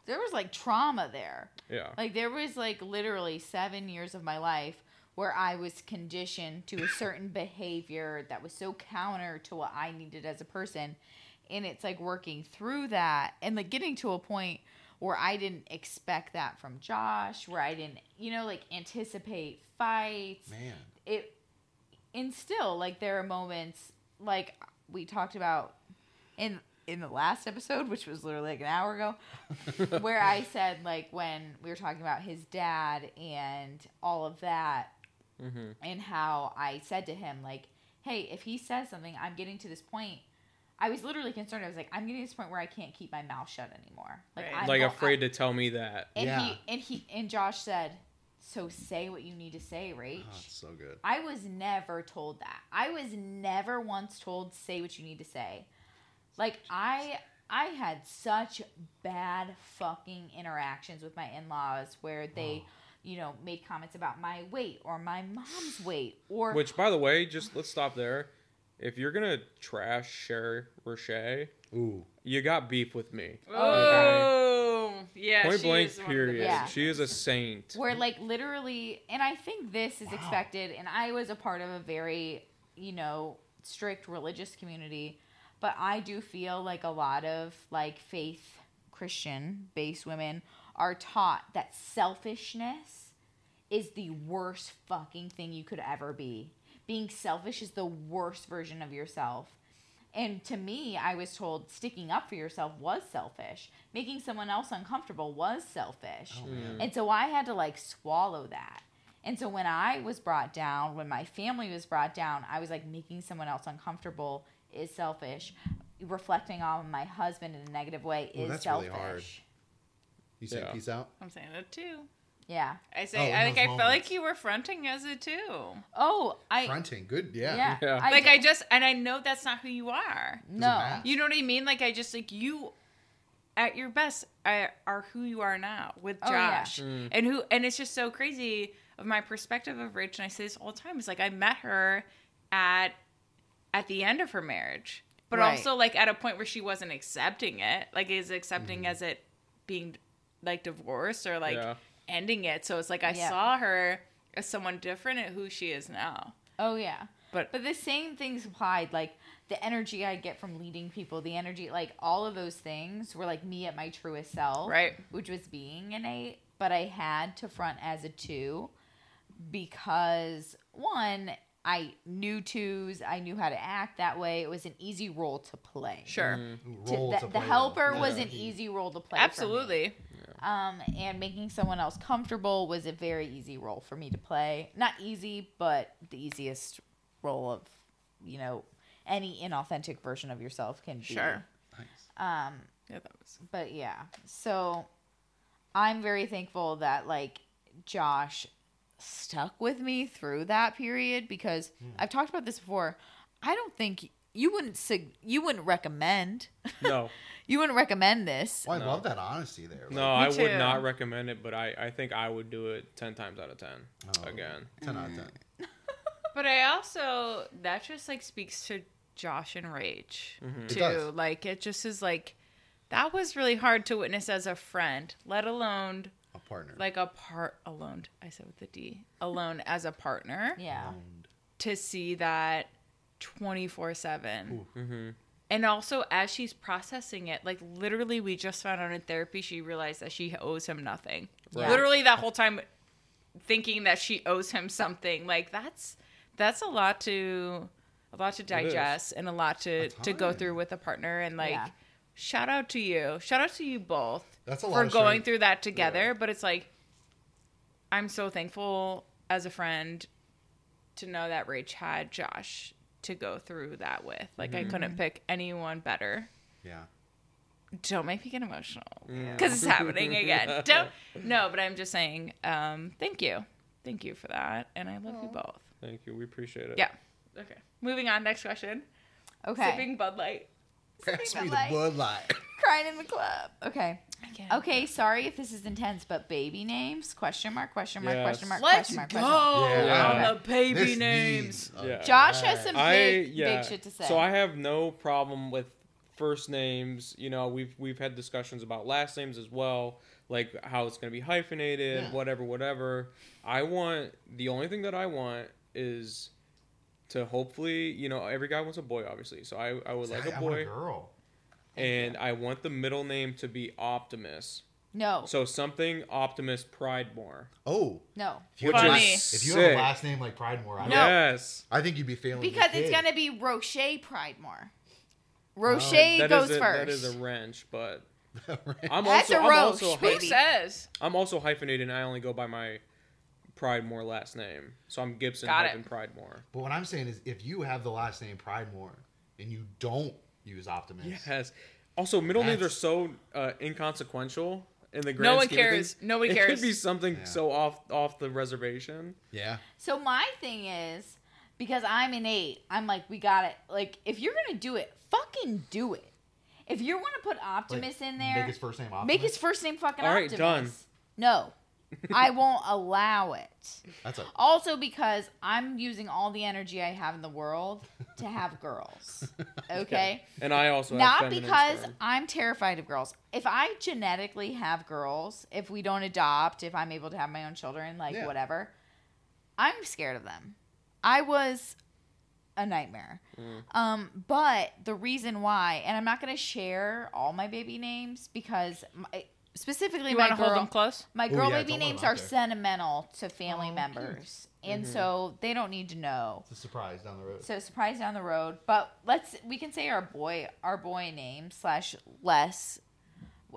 S4: there was like trauma there
S3: Yeah.
S4: Like there was like literally seven years of my life where I was conditioned to a certain behavior that was so counter to what I needed as a person. And it's like working through that and like getting to a point where I didn't expect that from Josh, where I didn't, you know, like anticipate fights.
S2: Man.
S4: It and still like there are moments like we talked about in in the last episode, which was literally like an hour ago, where I said like when we were talking about his dad and all of that,
S3: hmm
S4: and how I said to him like, "Hey, if he says something, I'm getting to this point." I was literally concerned. I was like, "I'm getting to this point where I can't keep my mouth shut anymore." Like,
S1: Right.
S4: I'm
S3: Like
S4: go-
S3: afraid to tell me that.
S4: and
S2: Yeah.
S4: he and he and Josh said, "So say what you need to say, Rach."
S2: Oh, so good.
S4: I was never told that. I was never once told say what you need to say. Like I I had such bad fucking interactions with my in-laws where they, you know, made comments about my weight or my mom's weight or
S3: Which, by the way, just let's stop there. If you're gonna trash Cher Roche,
S2: Ooh.
S3: you got beef with me.
S1: Oh, yeah.
S3: Point
S1: she
S3: blank,
S1: is one of the
S3: period.
S4: Yeah.
S3: She is a saint.
S4: where like literally and i think this is expected and i was a part of a very you know strict religious community but i do feel like a lot of like faith christian based women are taught that selfishness is the worst fucking thing you could ever be being selfish is the worst version of yourself and to me, I was told sticking up for yourself was selfish. Making someone else uncomfortable was selfish. Oh, and so I had to like swallow that. And so when I was brought down, when my family was brought down, I was like making someone else uncomfortable is selfish. Reflecting on my husband in a negative way
S2: Ooh,
S4: is
S2: that's really
S4: selfish.
S2: hard. You say
S3: Yeah.
S2: peace out?
S1: I'm saying it too.
S4: Yeah.
S1: I
S2: Oh,
S1: say,
S2: in
S1: I think
S2: those
S1: I felt like you were fronting as it too.
S4: Oh, I
S2: Fronting. Good. Yeah.
S4: yeah.
S3: Yeah.
S4: I
S1: like
S4: d-
S1: I just, and I know that's not who you are.
S4: no.
S1: You know what I mean? Like I just like you, at your best, are, are who you are now with
S4: Oh, yeah.
S1: Josh, mm. and who, and it's just so crazy of my perspective of Rach, and I say this all the time. It's like I met her at at the end of her marriage, but
S4: Right.
S1: also like at a point where she wasn't accepting it, like is accepting mm-hmm. as it being like divorced or like
S3: Yeah.
S1: Ending it. So it's like I
S4: Yeah.
S1: saw her as someone different at who she is now.
S4: Oh yeah.
S1: But-
S4: but the same things applied. Like the energy I get from leading people, the energy, like all of those things were like me at my truest self,
S1: Right.
S4: Which was being an eight, but I had to front as a two because one, I knew twos, I knew how to act that way. It was an easy role to play.
S1: Sure,
S2: Ooh,
S4: To-
S2: Role
S4: the,
S2: to
S4: the
S2: play
S4: helper
S2: with.
S4: was
S2: Yeah.
S4: an easy role to play. for me.
S1: absolutely.
S4: Um, and making someone else comfortable was a very easy role for me to play. Not easy, but the easiest role of, you know, any inauthentic version of yourself can be.
S1: Sure.
S2: Nice.
S4: Um,
S1: Yeah, that was.
S4: but yeah, so I'm very thankful that like Josh stuck with me through that period because I've talked about this before. I don't think you wouldn't sug- you wouldn't recommend
S3: No,
S4: you wouldn't recommend this.
S2: Well, I
S3: No.
S2: love that honesty there. Like,
S3: no, I
S1: too.
S3: would not recommend it, but I, I think I would do it 10 times out of 10
S2: Oh.
S3: again.
S2: 10 out of 10.
S1: But I also that just like speaks to Josh and Rach
S3: Mm-hmm.
S2: It
S1: too.
S2: does.
S1: Like it just is like that was really hard to witness as a friend, let alone
S2: A partner.
S1: like a part alone. I said with the D alone as a partner
S4: Yeah.
S2: Owned.
S1: to see that twenty four seven.
S3: Mm-hmm.
S1: And also, as she's processing it, like literally, we just found out in therapy, she realized that she owes him nothing.
S4: Yeah.
S1: Literally, that whole time, thinking that she owes him something. Like that's that's a lot to a lot to digest and a lot to
S2: A
S1: to go through with a partner. And like,
S4: Yeah.
S1: shout out to you, shout out to you both
S2: That's a lot
S1: for going
S2: strength.
S1: through that together.
S2: Yeah.
S1: But it's like, I'm so thankful as a friend to know that Rach had Josh to go through that with. Like, I couldn't pick anyone better.
S2: Yeah.
S1: Don't make me get emotional because it's happening again. Don't. No, but I'm just saying. Um, thank you, thank you for that, and I love you both.
S3: Thank you. We appreciate it.
S1: Yeah. Okay. Moving on. Next question.
S4: Okay.
S1: Sipping Bud Light.
S2: Pass me
S4: Bud
S2: the
S4: Light.
S2: Bud Light.
S4: Crying in the club. Okay.
S1: Can't.
S4: Okay, sorry if this is intense, but baby names? Question mark, question mark,
S3: Yes.
S4: question mark,
S1: Let's
S4: question mark,
S1: go
S4: question mark.
S2: Yeah.
S1: on the baby
S2: This
S1: names.
S2: needs a
S3: Yeah.
S4: Josh has some
S3: I
S4: big,
S3: yeah.
S4: big shit to say.
S3: So I have no problem with first names. You know, we've we've had discussions about last names as well, like how it's going to be hyphenated,
S2: Yeah.
S3: whatever, whatever. I want the only thing that I want is to hopefully, you know, every guy wants a boy, obviously. So I I would like
S2: I-
S3: a
S2: I want
S3: boy,
S2: girl.
S3: And I want the middle name to be Optimus.
S4: no,
S3: So something Optimus Pridemore.
S2: Oh,
S4: no.
S2: if you, have a
S1: Funny.
S2: last, if you have
S3: Sick.
S2: a last name like Pridemore, I,
S4: No.
S3: Yes.
S2: I think you'd be failing. your
S4: Because it's
S2: kid.
S4: going to be Roche Pridemore. Uh, Roche
S3: That
S4: goes
S3: is a,
S4: first.
S3: That is a wrench, but I'm
S4: That's
S3: also
S4: a
S3: I'm
S4: roast,
S3: also
S4: baby.
S1: Who says?
S3: I'm also hyphenated and I only go by my Pridemore last name. So I'm Gibson
S1: Got it.
S3: hyphen Pridemore.
S2: But what I'm saying is, if you have the last name Pridemore and you don't use Optimus,
S3: Yes. Also, middle names are so uh, inconsequential in the grand
S1: No one
S3: scheme of
S1: cares.
S3: things.
S1: Nobody
S3: it
S1: cares.
S3: It could be something
S2: Yeah.
S3: so off off the reservation.
S2: yeah,
S4: So my thing is, because I'm an eight, I'm like, we got it. Like, if you're going to do it, fucking do it. If you want to put Optimus
S2: Like,
S4: in there,
S2: make his first name Optimus.
S4: make his first name fucking Optimus.
S3: All right,
S4: Optimus.
S3: done.
S4: No. I won't allow it.
S2: That's a
S4: Also because I'm using all the energy I have in the world to have girls. Okay?
S3: And I also have
S4: Not
S3: feminine
S4: because
S3: sperm.
S4: I'm terrified of girls. If I genetically have girls, if we don't adopt, if I'm able to have my own children, like
S2: Yeah.
S4: whatever, I'm scared of them. I was a nightmare.
S3: Mm.
S4: Um, but the reason why, and I'm not going to share all my baby names because my, specifically
S1: You
S4: my
S1: want to hold
S4: girl,
S1: them close?
S4: my
S2: Ooh,
S4: girl
S2: yeah,
S4: baby names are
S2: there.
S4: sentimental to family
S2: Oh,
S4: members, and
S3: Mm-hmm.
S4: so they don't need to know.
S2: it's a surprise down the road.
S4: So surprise down the road, but let's we can say our boy our boy name slash less.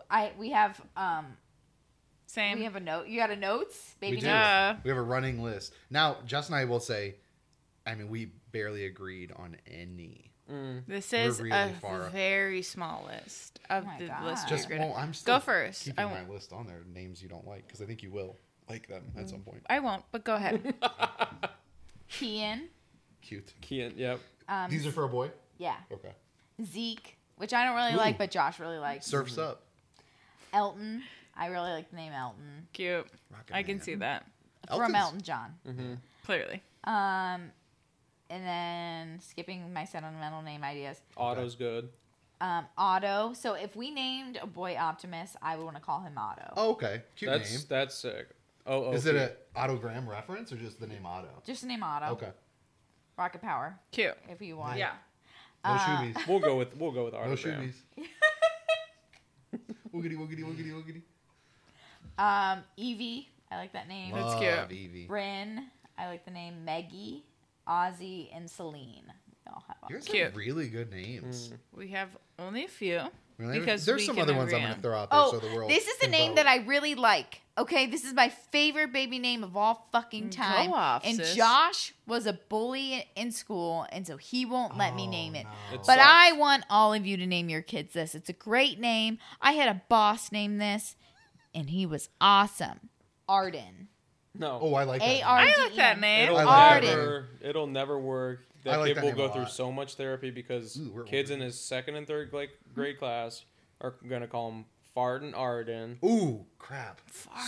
S4: I we have um
S1: Same.
S4: we have a note. You got a notes baby
S2: We do.
S4: notes.
S1: Yeah.
S2: We have a running list. Now, Jess and I will say, I mean, we barely agreed on any.
S3: Mm.
S1: This is
S2: really
S1: a
S2: far.
S1: very small list of
S4: Oh my
S1: the
S4: God.
S1: list.
S2: Just
S1: we're
S2: well, I'm still
S1: Go first.
S2: keeping
S1: I
S2: my
S1: won't.
S2: list on there. Names you don't like because I think you will like them at some point.
S1: I won't, but go ahead.
S4: Kian,
S2: Cute.
S3: Kian, yep.
S4: um,
S2: These are for a boy.
S4: yeah
S2: Okay.
S4: Zeke, which I don't really
S2: Ooh.
S4: like, but Josh really likes.
S2: Surfs up.
S4: Elton, I really like the name Elton
S1: Cute.
S2: Rocket
S1: I can see that
S4: from Elton John.
S3: Mm-hmm.
S1: clearly.
S4: Um, and then skipping my sentimental name ideas.
S3: Otto's good.
S4: Um, Otto. So if we named a boy Optimus, I would want to call him Otto.
S2: Oh, okay. Cute
S3: That's
S2: name.
S3: that's sick. Oh,
S2: Is
S3: okay.
S2: it a autogram reference or just the name Otto?
S4: Just the name Otto.
S2: Okay.
S4: Rocket Power,
S1: Cute.
S4: if you want.
S1: Yeah.
S2: No
S4: Uh,
S2: shoobies.
S3: We'll go with we'll go with
S2: No
S3: autogram.
S2: shoobies. woogity woogity woogity woogity.
S4: Um, Evie. I like that name.
S1: That's cute.
S2: Evie.
S4: Bryn. I like the name Maggie, Ozzy, and Celine. They all have
S2: Yours
S1: Cute.
S2: are really good names.
S1: We have only a few.
S2: Really?
S1: Because
S2: There's
S1: we
S2: some
S1: can
S2: other ones I'm going to
S1: on.
S2: throw out there
S4: Oh,
S2: so the world.
S4: this is the
S2: can
S4: name
S2: vote.
S4: that I really like. Okay, this is my favorite baby name of all fucking
S1: Mm,
S4: time.
S1: go off,
S4: and
S1: sis.
S4: Josh was a bully in school, and so he won't let me
S2: Oh,
S4: name it.
S2: no.
S3: It's-
S4: But
S3: Sucks.
S4: I want all of you to name your kids this. It's a great name. I had a boss name this, and he was awesome. Arden.
S3: No.
S2: Oh, I like that.
S4: A
S2: name.
S4: R
S1: I
S4: D
S1: like that
S4: N.
S1: name.
S3: It'll
S2: I like that
S3: never it'll never work. That
S2: I like
S3: kid
S2: that
S3: will go through so much therapy because
S2: Ooh,
S3: kids
S2: old.
S3: in his second and third grade, grade class are gonna call him Fart and Arden
S2: Ooh, crap.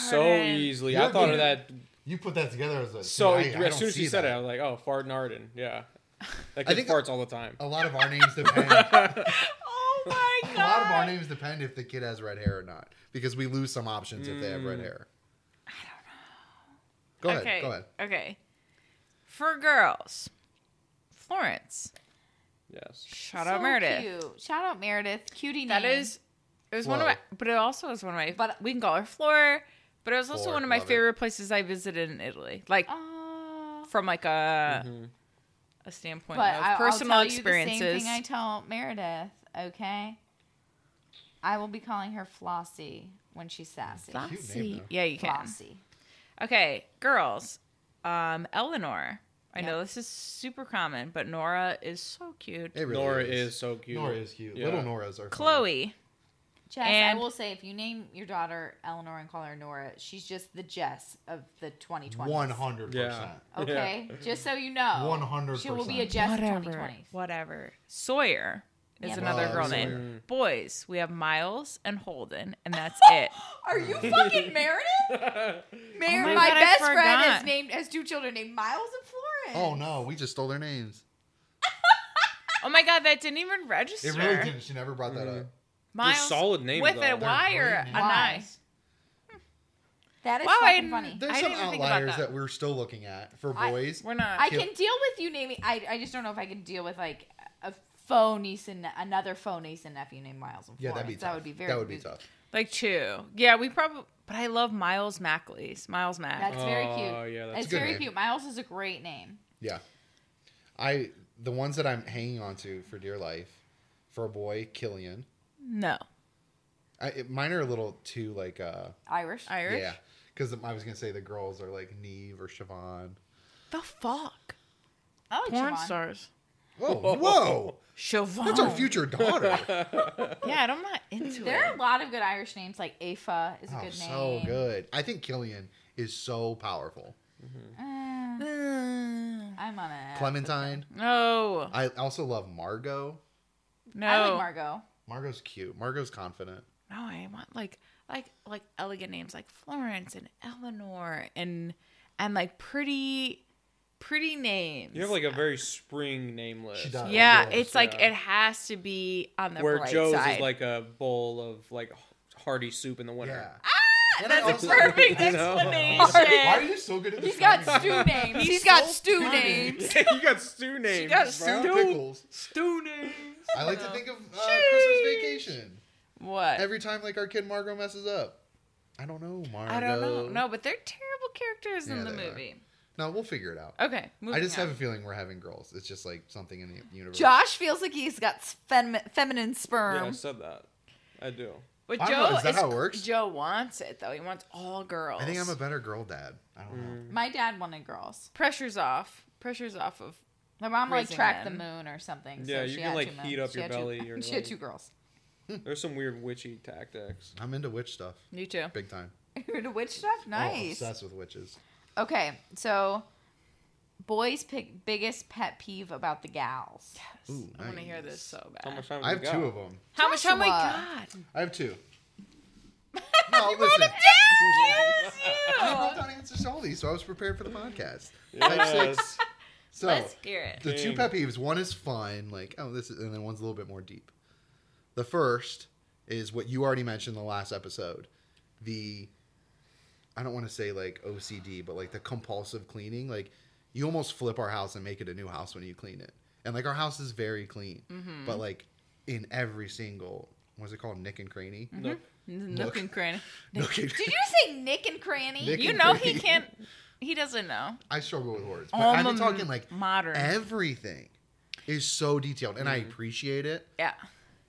S3: so easily.
S2: You're
S3: I thought
S2: good.
S3: of that
S2: You put that together as a.
S3: so
S2: I- I
S3: as
S2: don't
S3: soon as you said
S2: that.
S3: it, I was like, oh, Fart and Arden, yeah. That
S2: I
S3: kid
S2: think-
S3: farts all the time.
S2: A lot of our names depend.
S1: Oh my God.
S2: a lot of our names depend if the kid has red hair or not, because we lose some options if they have red
S3: Mm.
S2: hair. I don't know. Go ahead.
S1: okay.
S2: Go ahead.
S1: Okay. For girls, Florence.
S3: Yes.
S1: Shout
S4: So
S1: out Meredith.
S4: Cute. Shout out Meredith. Cutie name.
S1: That is, it was one of my, but it also was one of my.
S4: But-
S1: But we can call her Flora. But it was also
S2: Flor,
S1: one of my
S2: love it.
S1: favorite places I visited in Italy, like
S4: Uh,
S1: from like a
S3: Mhm.
S1: a standpoint
S4: but
S1: of
S4: I,
S1: personal
S4: I'll tell
S1: experiences.
S4: You the same thing I tell Meredith. Okay. I will be calling her Flossie when she's sassy.
S2: Cute name,
S1: Flossie. Yeah, you can.
S4: Flossie.
S1: Okay, girls. Um, Eleanor. I
S4: Yep.
S1: know this is super common, but Nora is so cute.
S2: It really
S3: Nora is. so cute.
S2: Nora is cute.
S3: Yeah.
S2: Little Noras are. funny.
S1: Chloe.
S4: Jess,
S1: And-
S4: I will say, if you name your daughter Eleanor and call her Nora, she's just the Jess of the 2020s.
S2: One hundred percent.
S3: Yeah.
S4: Okay, just so you know,
S2: 100%.
S4: She will be a Jess of
S1: Whatever.
S4: 2020s.
S1: Whatever. Sawyer is
S4: Yep.
S1: another
S2: Love
S1: girl
S2: Sawyer.
S1: name. Mm. Boys, we have Miles and Holden, and that's it.
S4: Are you fucking Meredith? Mar-
S1: Oh my
S4: my,
S1: God,
S4: best friend
S1: forgot.
S4: has named has two children named Miles and Florence.
S2: Oh no, we just stole their names.
S1: oh my god, that didn't even register.
S2: It really didn't. She never brought that up. Mm.
S1: Miles
S3: solid name
S1: with
S3: though.
S1: a
S3: They're
S1: Y or
S2: great
S1: an
S2: names.
S1: I.
S4: Wise. That is
S1: Wow,
S4: fucking
S1: didn't-
S4: funny.
S2: There's
S1: I
S2: some
S1: didn't even think about
S2: outliers
S1: that.
S2: that. we're still looking at for
S4: I-
S2: boys.
S1: We're not.
S4: I can deal with you naming. I I just don't know if I can deal with like a faux niece and another faux niece and nephew named Miles and
S2: yeah,
S4: Florence.
S2: that'd be tough.
S4: That would be very.
S2: That would be
S4: confusing.
S2: tough.
S1: like two. Yeah, we probably. But I love Miles Macleys. Miles Mac.
S4: That's very cute.
S3: Oh, yeah, that's
S4: it's
S2: a good
S4: very
S2: name.
S4: cute. Miles is a great name.
S2: Yeah. I the ones that I'm hanging on to for dear life, for a boy, Killian.
S1: no.
S2: I, it, mine are a little too like uh
S4: Irish.
S1: Irish.
S2: yeah, because I was gonna say the girls are like Neve or Siobhan.
S1: The fuck.
S4: I like
S1: Porn
S4: Siobhan.
S1: stars.
S2: Whoa, whoa!
S1: Siobhan.
S2: That's our future daughter.
S1: Yeah, I'm not into
S4: There are
S1: it.
S4: a lot of good Irish names. Like Afa is a
S2: oh,
S4: good name.
S2: so good. I think Killian is so powerful.
S4: Uh,
S1: Mm.
S4: I'm on it.
S2: Clementine.
S1: No.
S2: I also love Margot.
S1: No.
S4: I like Margot.
S2: Margot's cute. Margot's confident.
S1: No, I want like like like elegant names like Florence and Eleanor and and like pretty pretty names.
S3: You have like a very spring name list.
S2: She does.
S1: yeah,
S2: Yours,
S1: it's like it has to be on the
S3: Where
S1: bright
S3: Joe's
S1: side.
S3: is like a bowl of like hearty soup in the winter.
S2: Yeah. And I
S1: That's a
S2: also-
S1: perfect
S3: You know?
S1: explanation.
S2: Why are you so good at
S4: this?
S2: He's
S4: got stew names.
S1: He's
S4: He's got stew
S1: funny.
S4: names.
S3: you got stew names.
S1: got
S3: bro.
S2: Brown
S1: Stew.
S2: pickles.
S3: stew names.
S2: I like to think of uh, Christmas Vacation.
S1: What?
S2: Every time like our kid Margot messes up. I don't know, Margot.
S1: I don't know. No, but they're terrible characters in
S2: Yeah,
S1: the
S2: they are.
S1: movie.
S2: No, we'll figure it out.
S1: Okay, moving
S2: I just
S1: on.
S2: have a feeling we're having girls. It's just like something in the universe.
S4: Josh feels like he's got fem- feminine sperm.
S3: Yeah, I
S4: sperm.
S3: said that. I do.
S1: But
S2: I
S1: Joe
S2: know, is that how it works?
S1: Joe wants it though. He wants all girls.
S2: I think I'm a better girl dad. I don't know. Mm.
S4: My dad wanted girls.
S1: pressure's off. Pressure's off of.
S4: My mom like tracked
S1: men.
S4: the moon or something.
S3: Yeah,
S4: so
S3: you
S4: she
S3: can,
S4: had
S3: like, heat up
S4: She
S3: your
S4: had two-
S3: belly or,
S4: she had two girls.
S3: There's some weird witchy tactics.
S2: I'm into witch stuff.
S1: You too.
S2: Big time.
S4: You're into witch stuff.
S2: Oh,
S4: Nice.
S2: obsessed with witches.
S4: Okay, so boys' pick biggest pet peeve about the gals.
S2: Ooh,
S1: I want to hear this so bad.
S3: How much time
S2: I have
S3: got?
S2: two of them.
S1: How much time we
S4: Joshua.
S1: got?
S2: I have two. No, listen.
S1: Excuse
S2: I
S1: you.
S2: wrote down answers to all these, so I was prepared for the podcast.
S3: Yes.
S2: Type six. So
S1: Let's hear it.
S2: the two pet peeves. One is fun, like oh this, is, and then one's a little bit more deep. The first is what you already mentioned in the last episode. The I don't want to say like OCD, but like the compulsive cleaning. Like you almost flip our house and make it a new house when you clean it. And like our house is very clean,
S1: Mm-hmm.
S2: but like in every single what's it called, Nick and Cranny.
S3: Nope.
S1: Nook and cranny.
S2: Nook and-
S4: Did you say Nick and Cranny?
S2: Nick
S1: You
S2: and
S1: know he can't. He doesn't know.
S2: I struggle with words, but
S1: Alma
S2: I'm talking like
S1: modern.
S2: everything is so detailed, and I
S1: Mm-hmm.
S2: appreciate it.
S1: yeah.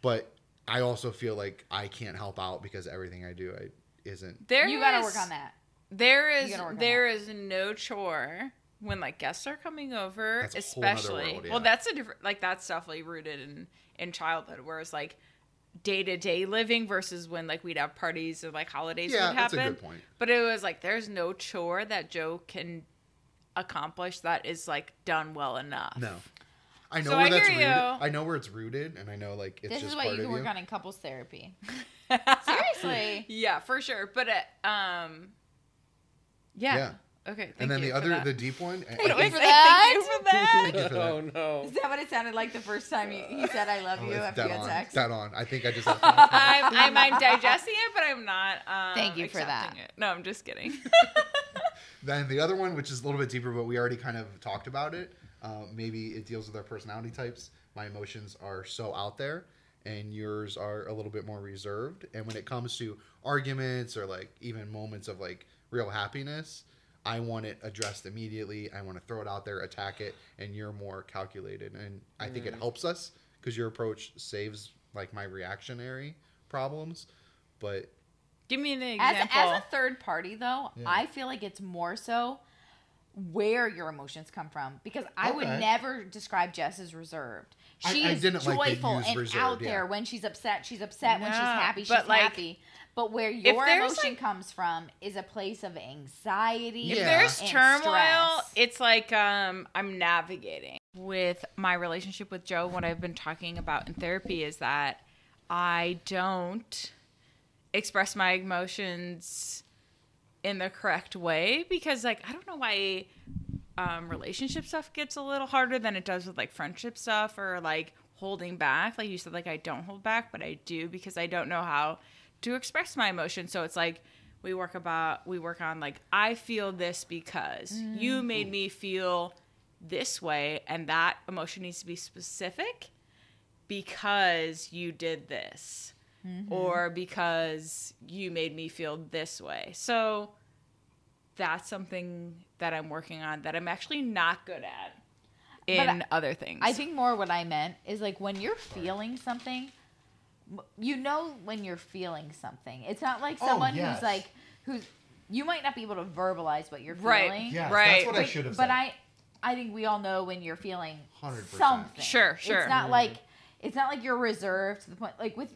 S2: But I also feel like I can't help out because everything I do I isn't.
S1: There
S4: you gotta work on that.
S1: There is
S4: gotta work on
S1: there is no chore when like guests are coming over,
S2: That's a whole
S1: especially.
S2: world, yeah.
S1: Well, that's a different like that's definitely rooted in in childhood, whereas like day to day living versus when like we'd have parties or like holidays
S2: Yeah,
S1: would
S2: that's a
S1: happen.
S2: good point.
S1: But it was like there's no chore that Joe can accomplish that is like done well enough.
S2: No, I know
S1: So
S2: where
S1: I
S2: that's
S1: hear
S2: rooted.
S1: you.
S2: I know where it's rooted, and I know like it's
S4: This
S2: just
S4: is what
S2: part
S4: you can work
S2: you.
S4: on in couples therapy. Seriously.
S1: Yeah, for sure. But uh, um, yeah.
S2: Yeah.
S1: Okay. Thank
S2: and then
S1: you
S2: the
S1: for
S2: other,
S1: that.
S2: the deep one. I- I
S1: Wait,
S2: think-
S4: for
S1: thank
S4: that?
S1: you for that.
S2: Thank you for that.
S3: Oh no.
S4: Is that what it sounded like the first time he, he said "I love
S2: Oh,
S4: you"
S2: it's
S4: after you had
S2: on.
S4: sex?
S2: Dead on. I think I just.
S1: I'm, I'm, I'm digesting it, but I'm not. Um,
S4: Thank you for that.
S1: It. No, I'm just kidding.
S2: Then the other one, which is a little bit deeper, but we already kind of talked about it. Uh, maybe it deals with our personality types. My emotions are so out there, and yours are a little bit more reserved. And when it comes to arguments or like even moments of like real happiness, I want it addressed immediately. I want to throw it out there, attack it, and you're more calculated. And I think it helps us because your approach saves like my reactionary problems. But
S1: Give me an
S4: As,
S1: example.
S4: as a third party, though,
S2: Yeah.
S4: I feel like it's more so where your emotions come from because I would never describe Jess as reserved. She
S2: I
S4: is
S2: didn't like
S4: joyful
S2: use
S4: and
S2: reserved,
S4: out
S2: yeah.
S4: there. When she's upset, she's upset. when she's happy, she's
S1: like,
S4: happy. But where your emotion
S1: like-
S4: comes from is a place of anxiety.
S1: if there's
S4: and
S1: turmoil,
S4: stress.
S1: it's like um, I'm navigating with my relationship with Joe. What I've been talking about in therapy is that I don't express my emotions in the correct way because, like, I don't know why um, relationship stuff gets a little harder than it does with like friendship stuff or like holding back. Like you said, like I don't hold back, but I do because I don't know how to express my emotions. So it's like we work about we work on like I feel this because you made me feel this way, and that emotion needs to be specific because you did this or because you made me feel this way. So that's something that I'm working on that I'm actually not good at in
S4: I-
S1: other things.
S4: I think more what I meant is like when you're feeling something, you know when you're feeling something. It's not like
S2: Oh,
S4: someone
S2: yes.
S4: who's like who's you might not be able to verbalize what you're
S1: Right.
S4: feeling.
S2: yes,
S1: Right.
S2: that's what I
S4: But-
S2: should have
S4: But
S2: said.
S4: But I I think we all know when you're feeling
S2: 100%.
S4: something.
S1: Sure, sure.
S4: It's not mm-hmm. like it's not like you're reserved to the point like with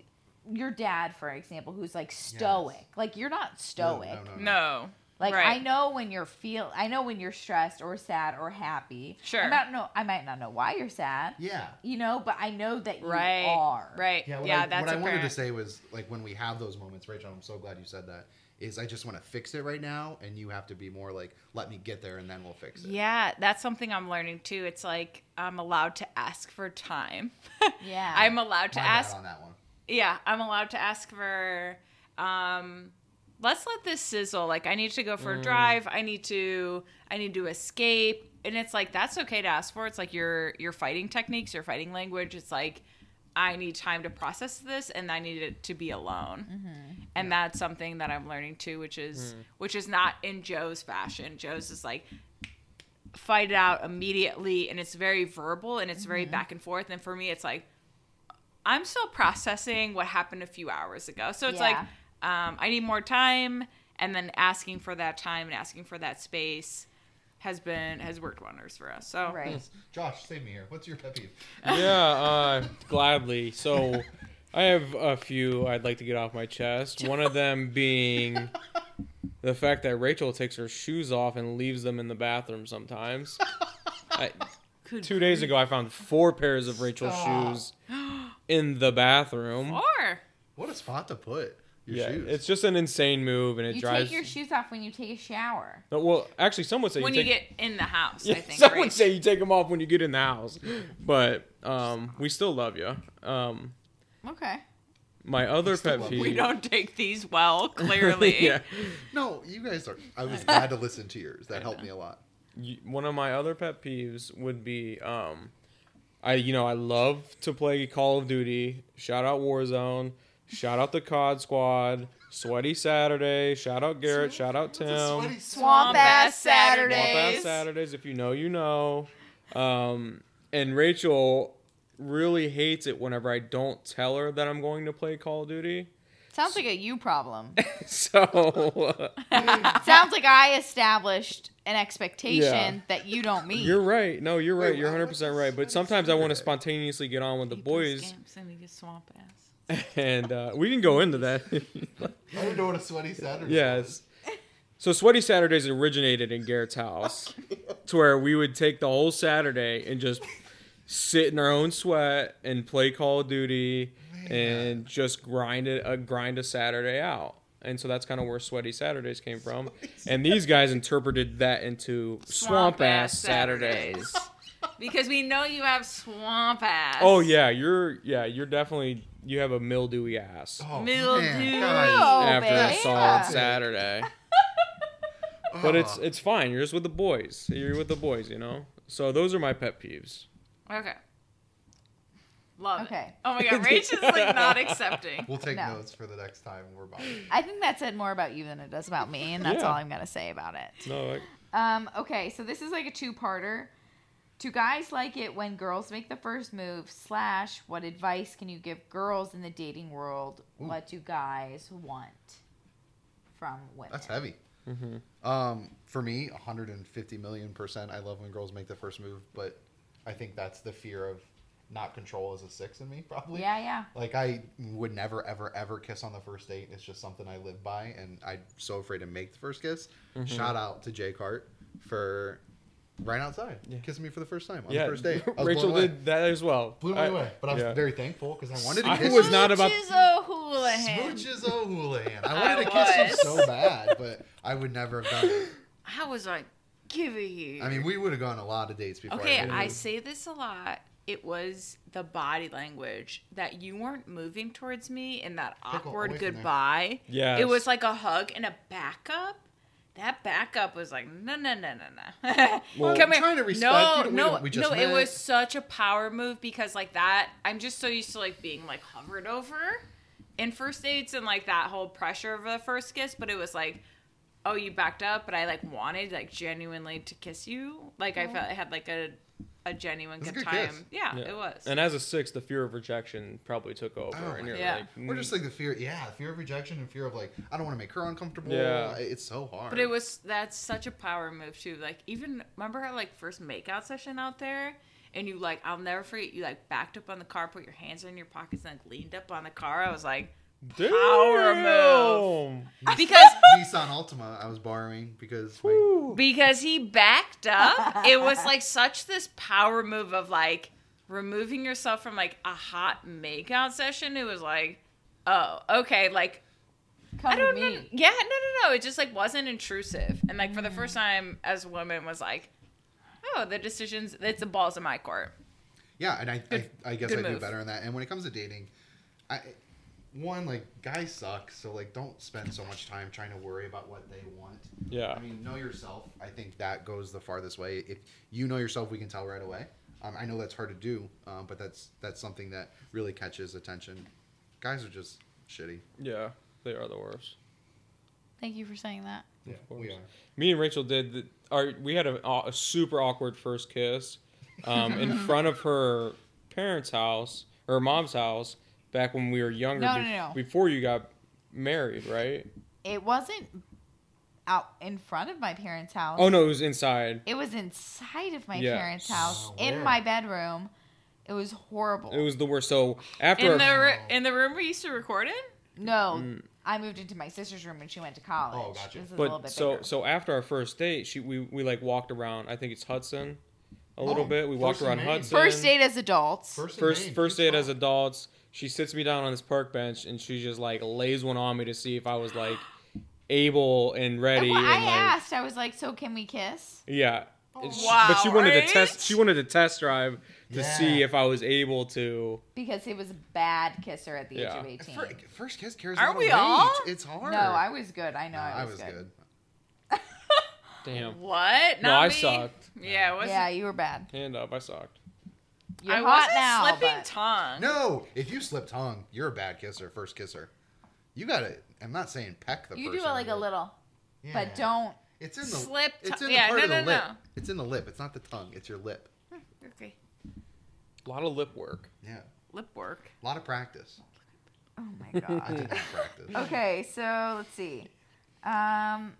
S4: your dad, for example, who's like stoic. Like you're not stoic.
S2: No, no, no, no.
S1: No.
S4: Like
S1: Right.
S4: I know when you're feel I know when you're stressed or sad or happy.
S1: Sure.
S4: I might know I might not know why you're sad.
S2: Yeah.
S4: You know, but I know that you
S1: Right.
S4: are.
S1: Right.
S2: Yeah,
S1: Yeah,
S2: what I,
S1: that's
S2: what I wanted to say was like when we have those moments, Rachel. I'm so glad you said that. Is I just want to fix it right now, and you have to be more like, let me get there, and then we'll fix it.
S1: Yeah, that's something I'm learning too. It's like I'm allowed to ask for time.
S4: Yeah.
S1: I'm allowed to
S2: My bad
S1: ask
S2: on that one.
S1: yeah, I'm allowed to ask for um let's let this sizzle. Like I need to go for a mm. drive. I need to I need to escape. And it's like that's okay to ask for. It's like your your fighting techniques, your fighting language. It's like I need time to process this and I need it to be alone. Mm-hmm. And that's something that I'm learning too, which is mm. which is not in Joe's fashion. Joe's is like fight it out immediately and it's very verbal and it's very mm-hmm. back and forth. And for me it's like I'm still processing what happened a few hours ago. So it's like
S4: Yeah.
S1: Um, I need more time, and then asking for that time and asking for that space has been has worked wonders for us. So
S4: Right.
S2: Josh, save me here. What's your pet peeve?
S3: yeah, uh, gladly. So, I have a few I'd like to get off my chest. One of them being the fact that Rachel takes her shoes off and leaves them in the bathroom sometimes. I,
S1: Good
S3: two days ago, I found four pairs of Rachel's
S2: Stop.
S3: shoes in the bathroom.
S1: or
S2: What a spot to put your
S3: yeah,
S2: shoes.
S3: it's just an insane move, and it
S4: You
S3: drives.
S4: You take your shoes off when you take a shower.
S3: No, well, actually, some would say
S1: when
S3: you
S1: you get in the house,
S3: Yeah,
S1: I think.
S3: some
S1: right?
S3: would say you take them off when you get in the house, but um, we still love you. Um,
S4: Okay.
S3: my other pet
S2: love
S3: peeve.
S1: we don't take these well. Clearly,
S3: yeah.
S2: no, you guys are. I was glad to listen to yours. That helped me a lot.
S3: One of my other pet peeves would be, um, I you know I love to play Call of Duty. Shout out Warzone. Shout out the COD Squad. Sweaty Saturday. Shout out Garrett. Shout out Tim.
S4: Swamp ass
S1: Saturdays.
S3: Swamp Ass
S4: Saturdays.
S3: Saturdays. If you know, you know. Um, and Rachel really hates it whenever I don't tell her that I'm going to play Call of Duty.
S4: Sounds like a you problem.
S3: So
S4: Sounds like I established an expectation
S3: Yeah.
S4: that you don't meet.
S3: you're right. No, you're right.
S2: Wait,
S3: You're 100 percent right. But sometimes I want to spontaneously get on with the boys,
S1: scamps and you swamp ass.
S3: And uh, we can go into that.
S2: I don't know what a sweaty Saturday.
S3: yes. So sweaty Saturdays originated in Garrett's house, to where we would take the whole Saturday and just sit in our own sweat and play Call of Duty and just grind it, uh, grind a Saturday out. And so that's kind of where sweaty Saturdays came from. And these guys interpreted that into swamp, ass Saturdays.
S1: because we know you have swamp ass.
S3: oh yeah, you're yeah you're definitely you have a mildewy ass
S2: Oh,
S1: Mildew.
S2: man, guys.
S4: Oh,
S3: after a
S4: babe.
S3: solid
S4: Yeah.
S3: Saturday. But it's it's fine. You're just with the boys. You're with the boys, you know. So those are my pet peeves.
S1: Okay. Love
S4: Okay.
S1: it. Oh my god, Rach is like not accepting.
S2: We'll take
S4: No.
S2: notes for the next time we're bothered.
S4: I think that said more about you than it does about me, and that's
S3: Yeah.
S4: all I'm gonna say about it.
S3: No, like,
S4: Um, okay, so this is like a two-parter. Do guys like it when girls make the first move? Slash, what advice can you give girls in the dating world? What do guys want from women?
S2: That's heavy.
S3: mm-hmm.
S2: Um, for me, 150 million percent. I love when girls make the first move, but I think that's the fear of not control as a six in me, probably.
S4: Yeah, yeah.
S2: Like I would never, ever, ever kiss on the first date. It's just something I live by, and I'm so afraid to make the first kiss.
S3: Mm-hmm.
S2: Shout out to Jay Cart for right outside kissing me for the first time on
S3: yeah,
S2: the first date. I was
S3: Rachel
S2: blown away.
S3: did that as well.
S2: blew me
S3: I-
S2: away, but I was
S3: yeah.
S2: very thankful because I wanted to
S3: I
S2: kiss.
S3: was
S2: him.
S3: not about-
S1: Smooches O'Houlihan.
S2: Smooches O'Houlihan. I
S1: I
S2: wanted to kiss him so bad, but I would never have done it.
S1: I was like, give it here.
S2: I mean, we would have gone a lot of dates before.
S1: okay,
S2: I,
S1: I say this a lot. It was the body language that you weren't moving towards me in that awkward
S2: away from there.
S1: goodbye.
S3: Yes.
S1: It was like a hug and a backup. That backup was like, no, no, no, no, no.
S3: Well,
S1: Come
S2: I'm
S1: here.
S2: trying to respect
S1: no,
S2: you.
S1: No,
S2: don't- we just
S1: no. It was such a power move because like that. I'm just so used to like being like hovered over in first dates and like that whole pressure of a first kiss. But it was like, oh, you backed up, but I like wanted like genuinely to kiss you. Like I felt I had like a a genuine
S2: It a
S1: good,
S2: good
S1: time.
S2: kiss.
S1: Yeah,
S3: Yeah.
S1: it was.
S3: And as a six, the fear of rejection probably took over,
S2: Oh
S3: and you're
S1: Yeah.
S3: like,
S2: Or
S3: mm.
S2: just like the fear, yeah, fear of rejection and fear of like I don't want to make her uncomfortable.
S3: Yeah.
S2: it's so hard.
S1: But it was that's such a power move too. Like even remember our like first makeout session out there, and you like I'll never forget you like backed up on the car, put your hands in your pockets, and like leaned up on the car. I was like, power
S3: move.
S1: because
S2: Nissan Altima I was borrowing because my,
S1: because he backed up. It was like such this power move of like removing yourself from like a hot makeout session. It was like, oh, okay, like
S4: Come
S1: I don't know. Yeah, no, no, no. It just like wasn't intrusive, and like for the first mm. time as a woman was like, oh, the decisions. It's the balls in my court.
S2: yeah, and I I, I guess
S1: good
S2: I do
S1: move.
S2: better in that. And when it comes to dating, I one like guys suck, so like don't spend so much time trying to worry about what they want.
S3: Yeah.
S2: I mean, know yourself. I think that goes the farthest way. If you know yourself, we can tell right away. Um, I know that's hard to do, um, but that's that's something that really catches attention. Guys are just shitty.
S3: Yeah, they are the worst.
S4: Thank you for saying that.
S2: Yeah,
S3: course.
S2: we are.
S3: Me and Rachel did. The, our we had a, a super awkward first kiss, um, in front of her parents' house, her mom's house, back when we were younger.
S4: No, no, no.
S3: Before you got married, right?
S4: It wasn't out in front of my parents' house.
S3: Oh no, it was inside.
S4: It was inside of my
S3: Yeah.
S4: parents' house
S2: Oh,
S4: in
S2: where?
S4: my bedroom. It was horrible.
S3: It was the worst. So after
S1: In
S3: our-
S1: the ru- in the room we used to record in.
S4: no,
S3: Mm.
S4: I moved into my sister's room when she went to college.
S2: Oh, gotcha.
S4: This is a little
S3: but
S4: bit
S3: so
S4: bigger.
S3: so after our first date, she we we like walked around. I think it's Hudson, a little
S2: Oh,
S3: bit. We walked
S2: first
S3: around
S2: and
S3: Hudson.
S4: First date as adults.
S2: First,
S3: first first date as adults. She sits me down on this park bench and she just like lays one on me to see if I was like able and ready.
S4: Well, I
S3: like,
S4: asked. I was like, "So can we kiss?"
S3: Yeah. It's-
S1: Wow,
S3: but she wanted
S1: right?
S3: to test. She wanted to test drive to see if I was able to.
S4: Because he was a bad kisser at the age of eighteen.
S2: Fir- First kiss carries
S1: Aren't
S2: a lot
S1: we
S2: of weight.
S1: all?
S2: It's hard.
S4: No, I was good. I know
S2: No,
S4: I, was good.
S2: good.
S3: Damn.
S1: What?
S3: No,
S1: Not
S3: I
S1: me.
S3: sucked.
S1: Yeah, it was.
S4: Yeah, you were bad.
S3: Hand up, I sucked.
S4: You're
S1: I
S4: hot
S1: wasn't
S4: now.
S1: slipping
S4: but-
S1: tongue.
S2: No, if you slip tongue, you're a bad kisser, first kisser. You gotta. I'm not saying peck the
S4: you do
S2: person.
S4: it like a
S2: but-
S4: little,
S2: Yeah.
S4: but don't.
S2: It's in the
S1: Slip
S2: It's
S1: tongue-
S2: in the
S1: yeah,
S2: part
S1: no,
S2: of the
S1: no,
S2: lip.
S1: no.
S2: It's in the lip. It's not the tongue. It's your lip.
S1: Okay.
S3: A lot of lip work.
S2: Yeah,
S1: Lip work.
S2: a lot of practice.
S4: Oh my
S2: I
S4: god.
S2: did not practice.
S4: okay, so let's see. Um,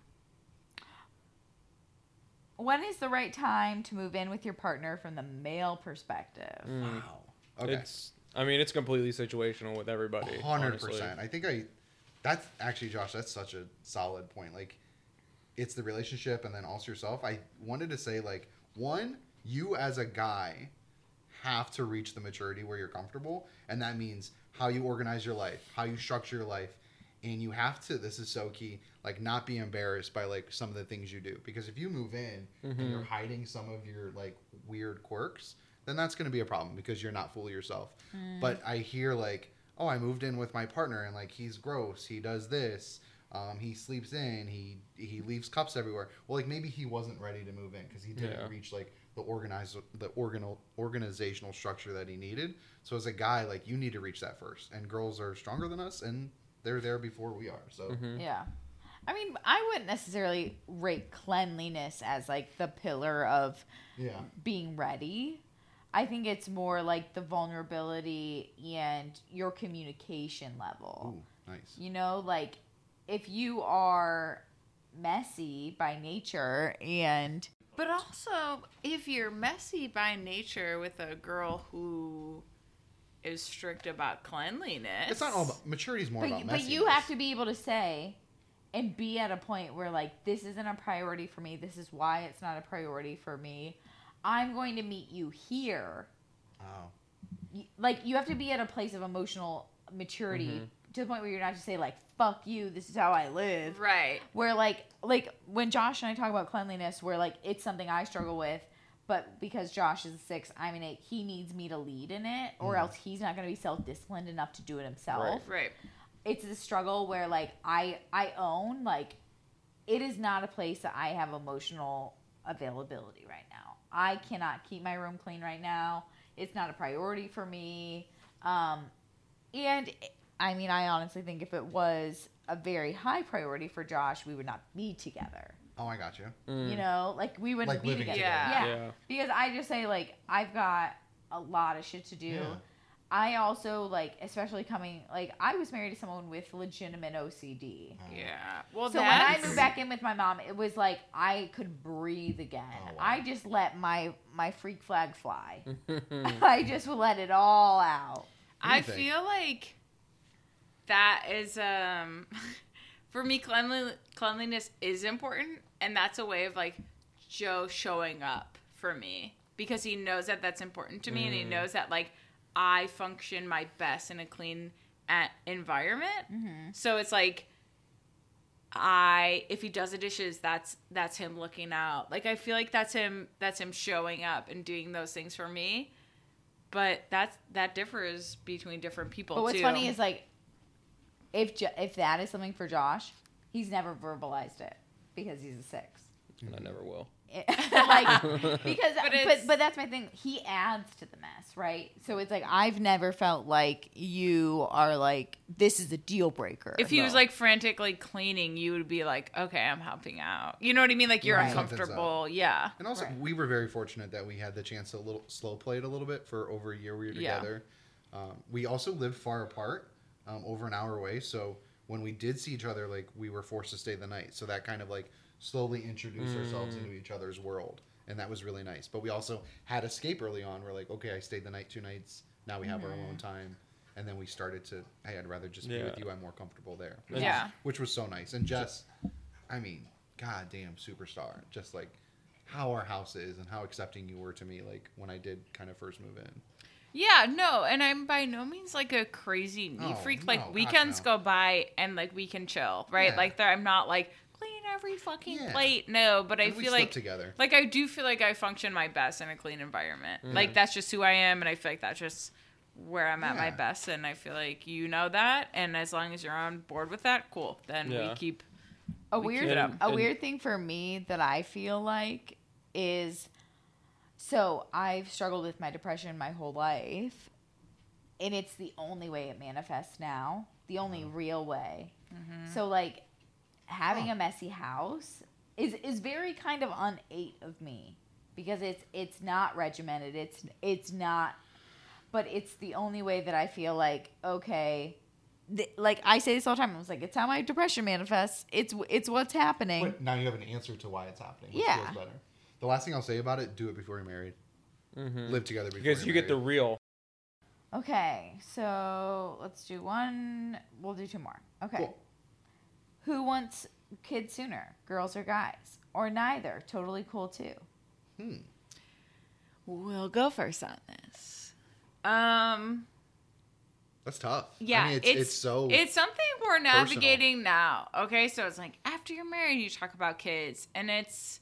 S4: when is the right time to move in with your partner from the male perspective?
S3: Mm.
S2: Wow. Okay.
S3: It's. I mean, it's completely situational with everybody.
S2: Hundred
S3: honestly.
S2: percent. I think I. That's actually Josh. That's such a solid point. Like, it's the relationship and then also yourself. I wanted to say like one, you as a guy have to reach the maturity where you're comfortable, and that means how you organize your life, how you structure your life, and you have to. This is so key. Like, not be embarrassed by like some of the things you do because if you move in and you're hiding some of your like weird quirks, then that's going to be a problem because you're not fully yourself. But I hear like, oh, I moved in with my partner and like he's gross. He does this. Um, he sleeps in. He he leaves cups everywhere. Well, like maybe he wasn't ready to move in because he didn't
S3: Yeah.
S2: reach like the organized the organal organizational structure that he needed. So as a guy, like you need to reach that first. And girls are stronger than us, and they're there before we are. So
S3: Mhm.
S4: Yeah. I mean, I wouldn't necessarily rate cleanliness as like the pillar of
S2: yeah,
S4: being ready. I think it's more like the vulnerability and your communication level.
S2: ooh, nice.
S4: You know, like if you are messy by nature and
S1: But also, if you're messy by nature with a girl who is strict about cleanliness,
S2: It's not all about maturity. Is more
S4: but,
S2: about
S4: you- but you have to be able to say and be at a point where like this isn't a priority for me. This is why it's not a priority for me. I'm going to meet you here.
S2: Oh,
S4: Like you have to be at a place of emotional maturity
S2: Mm-hmm.
S4: to the point where you're not just say like fuck you, this is how I live.
S1: right?
S4: where like like when Josh and I talk about cleanliness, where like it's something I struggle with, but because Josh is a six, I'm an eight, he needs me to lead in it, or else he's not going to be self disciplined enough to do it himself.
S1: Right. Right.
S4: It's a struggle where like I I own like it is not a place that I have emotional availability right now. I cannot keep my room clean right now. It's not a priority for me. Um, and I mean, I honestly think if it was a very high priority for Josh, we would not be together.
S2: oh, I got you.
S3: Mm.
S4: You know, like we wouldn't
S2: Like
S4: be
S2: living
S4: together.
S1: together.
S4: Yeah.
S3: Yeah.
S4: Because I just say like I've got a lot of shit to do.
S2: Yeah.
S4: I also like, especially coming like I was married to someone with legitimate OCD.
S1: Yeah. Well,
S4: So when I moved back in with my mom, it was like I could breathe again.
S2: Oh, wow.
S4: I just let my my freak flag fly. I just let it all out.
S1: I
S2: think?
S1: feel like that is um for me cleanli- cleanliness is important and that's a way of like joe showing up for me because he knows that that's important to me and he knows that like i function my best in a clean environment mm-hmm. so it's like i if he does the dishes that's that's him looking out like i feel like that's him that's him showing up and doing those things for me but that's that differs between different people
S4: But what's
S1: too.
S4: funny is like, if Jo- if that is something for Josh, he's never verbalized it because he's a six.
S3: And I never will.
S4: It- like because
S1: But
S4: but, but that's my thing he adds to the mess right so it's like i've never felt like you are like this is a deal breaker
S1: If he was like frantically cleaning, you would be like, okay, I'm helping out. You know what I mean? Like you're
S4: Right.
S1: uncomfortable. Yeah.
S2: And also,
S4: Right.
S2: we were very fortunate that we had the chance to a little slow play it a little bit for over a year we were
S1: Yeah.
S2: together. Um, we also lived far apart, um, over an hour away. So when we did see each other, like we were forced to stay the night. So that kind of like slowly introduced ourselves mm. into each other's world, and that was really nice. But we also had escape early on. We're like, okay, I stayed the night two nights. Now we have our alone mm-hmm. time. And then we started to, hey, I'd rather just be with you. I'm more comfortable there. Which
S1: Yeah.
S2: Was, which was so nice. And Jess, I mean, goddamn superstar. Just like how our house is and how accepting you were to me, like when I did kind of first move in.
S1: Yeah, no, and I'm by no means like a crazy neat
S2: Oh,
S1: freak. Like
S2: gosh,
S1: weekends
S2: no.
S1: go by and like we can chill, right?
S2: Yeah.
S1: Like there, I'm not like clean every fucking
S2: Yeah.
S1: plate. No, but I
S2: And we
S1: feel
S2: slept
S1: like
S2: together.
S1: like I do feel like I function my best in a clean environment.
S2: Mm-hmm.
S1: Like that's just who I am, and I feel like that's just where I'm at my best. And I feel like you know that, and as long as you're on board with that, cool. Then
S3: Yeah.
S1: we keep.
S4: a
S1: we
S4: weird
S1: keep
S4: a
S3: And-
S4: weird thing for me that i feel like is so i've struggled with my depression my whole life and it's the only way it manifests now the only real way so like having
S2: Huh.
S4: a messy house is is very kind of unate of me because it's it's not regimented it's it's not but it's the only way that i feel like okay th- like i say this all the time i was like it's how my depression manifests it's it's what's happening
S2: But now you have an answer to why it's happening. Which
S4: Yeah.
S2: feels better. The last thing I'll say about it: do it before you're married.
S3: Mm-hmm.
S2: Live together before.
S3: Because
S2: you're
S3: you get the real.
S4: Okay, so let's do one. We'll do two more. Okay.
S2: Cool.
S4: Who wants kids sooner, girls or guys, or neither? Totally cool too.
S2: Hmm.
S1: We'll go first on this. Um.
S2: That's tough.
S1: Yeah,
S2: I mean, it's, it's, so.
S1: it's something we're navigating now. Okay, so it's like after you're married, you talk about kids, and it's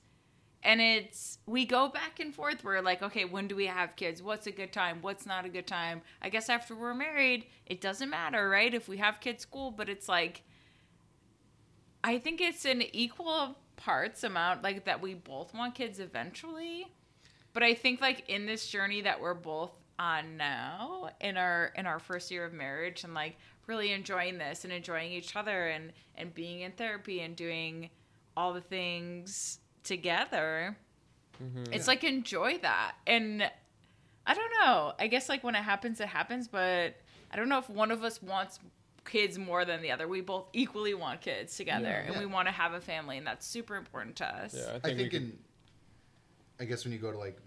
S1: and it's we go back and forth. We're like, okay, when do we have kids? What's a good time? What's not a good time? I guess after we're married, it doesn't matter, right? If we have kids, cool. But it's like, I think it's an equal parts amount, like that we both want kids eventually. But I think like in this journey that we're both on now in our in our first year of marriage and like really enjoying this and enjoying each other and and being in therapy and doing all the things together mm-hmm. it's like enjoy that. And i don't know. I guess like when it happens it happens but i don't know if one of us wants kids more than the other we both equally want kids together and
S2: Yeah.
S1: we want to have a family and that's super important to us
S3: Yeah, I think,
S2: I think
S3: could,
S2: in. I guess when you go to like,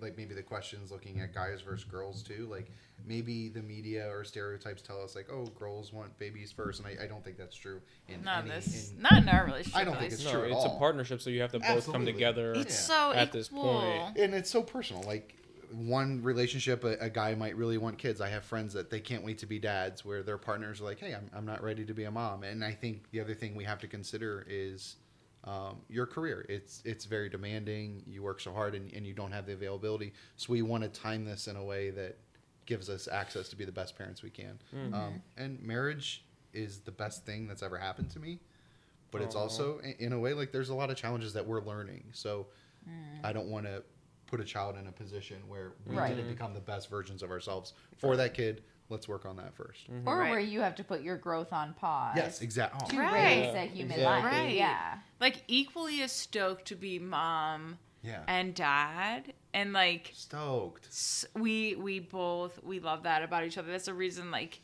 S2: like maybe the questions looking at guys versus girls too, like maybe the media or stereotypes tell us like, oh, girls want babies first, and I, I don't think that's true. In
S1: not
S2: any,
S1: this
S2: in-
S1: not in our relationship
S2: I don't think it's
S3: no,
S2: true at
S3: it's a partnership, so you have to both come together.
S1: it's
S2: Yeah.
S1: so
S3: At this
S1: equal.
S3: point.
S2: and it's so personal. Like one relationship, a, a guy might really want kids. I have friends that they can't wait to be dads, where their partners are like, "Hey, I'm, I'm not ready to be a mom." And I think the other thing we have to consider is um, your career. It's it's very demanding. You work so hard, and, and you don't have the availability. So we want to time this in a way that gives us access to be the best parents we can. Um, and marriage is the best thing that's ever happened to me. But it's also, in a way, like there's a lot of challenges that we're learning. So I don't want to put a child in a position where we
S4: Right.
S2: didn't mm-hmm. become the best versions of ourselves for that kid. Let's work on that 1st mm-hmm.
S4: Or
S1: Right.
S4: where you have to put your growth on pause.
S2: Yes, exactly.
S4: Oh, to
S1: Right.
S4: raise a human
S3: Exactly.
S4: life.
S1: Right.
S4: Yeah.
S1: like equally as stoked to be mom
S2: yeah.
S1: and dad and like
S2: Stoked.
S1: we we both we love that about each other that's the reason like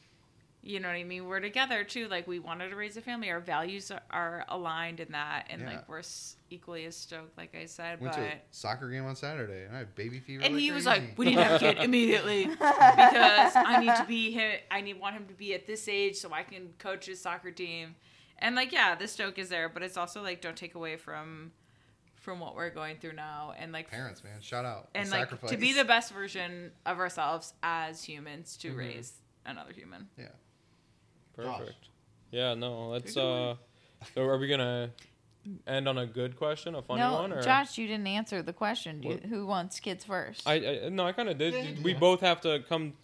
S1: You know what I mean? We're together too. Like we wanted to raise a family. Our values are, are aligned in that, and
S2: Yeah.
S1: like we're s- equally as stoked. Like I said,
S2: Went
S1: but
S2: to a soccer game on Saturday, and I had baby fever.
S1: and
S2: like
S1: he was like, "We need to have a kid immediately because I need to be him. I need want him to be at this age so I can coach his soccer team." And like, yeah, the stoke is there, but it's also like, don't take away from from what we're going through now, and like
S2: parents, man, shout out
S1: and
S2: The
S1: like
S2: sacrifice.
S1: to be the best version of ourselves as humans to raise another human.
S2: yeah.
S3: Perfect. Yeah, no, let's. Uh So are we gonna end on a good question, a funny
S4: no,
S3: one, or
S4: Josh, you didn't answer the question. Do you, who wants kids first?
S3: I, I no, I kind of did. We both have to come.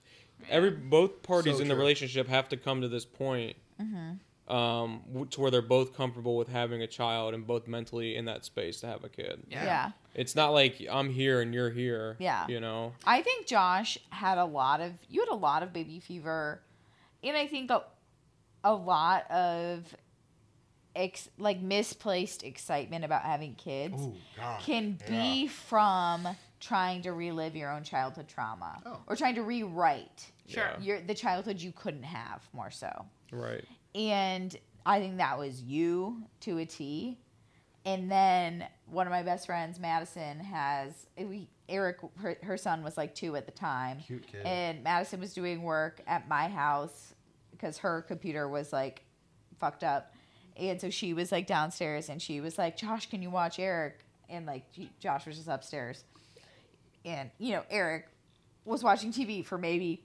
S3: Every both parties
S2: So
S3: in the
S2: true.
S3: relationship have to come to this point,
S4: Mm-hmm.
S3: um, to where they're both comfortable with having a child and both mentally in that space to have a kid.
S1: Yeah.
S4: yeah.
S3: It's not like I'm here and you're here.
S4: Yeah.
S3: You know.
S4: I think Josh had a lot of you had a lot of baby fever, and I think a, a lot of ex, like misplaced excitement about having kids
S2: Oh God.
S4: can be from trying to relive your own childhood trauma
S2: Oh.
S4: or trying to rewrite
S1: Sure.
S4: Your the childhood you couldn't have more so.
S3: Right.
S4: And I think that was you to a T. And then one of my best friends, Madison, has we Eric. Her, her son was like two at the time,
S2: Cute kid.
S4: and Madison was doing work at my house because her computer was like fucked up, and so she was like downstairs, and she was like, "Josh, can you watch Eric?" And like Josh was just upstairs, and you know Eric was watching TV for maybe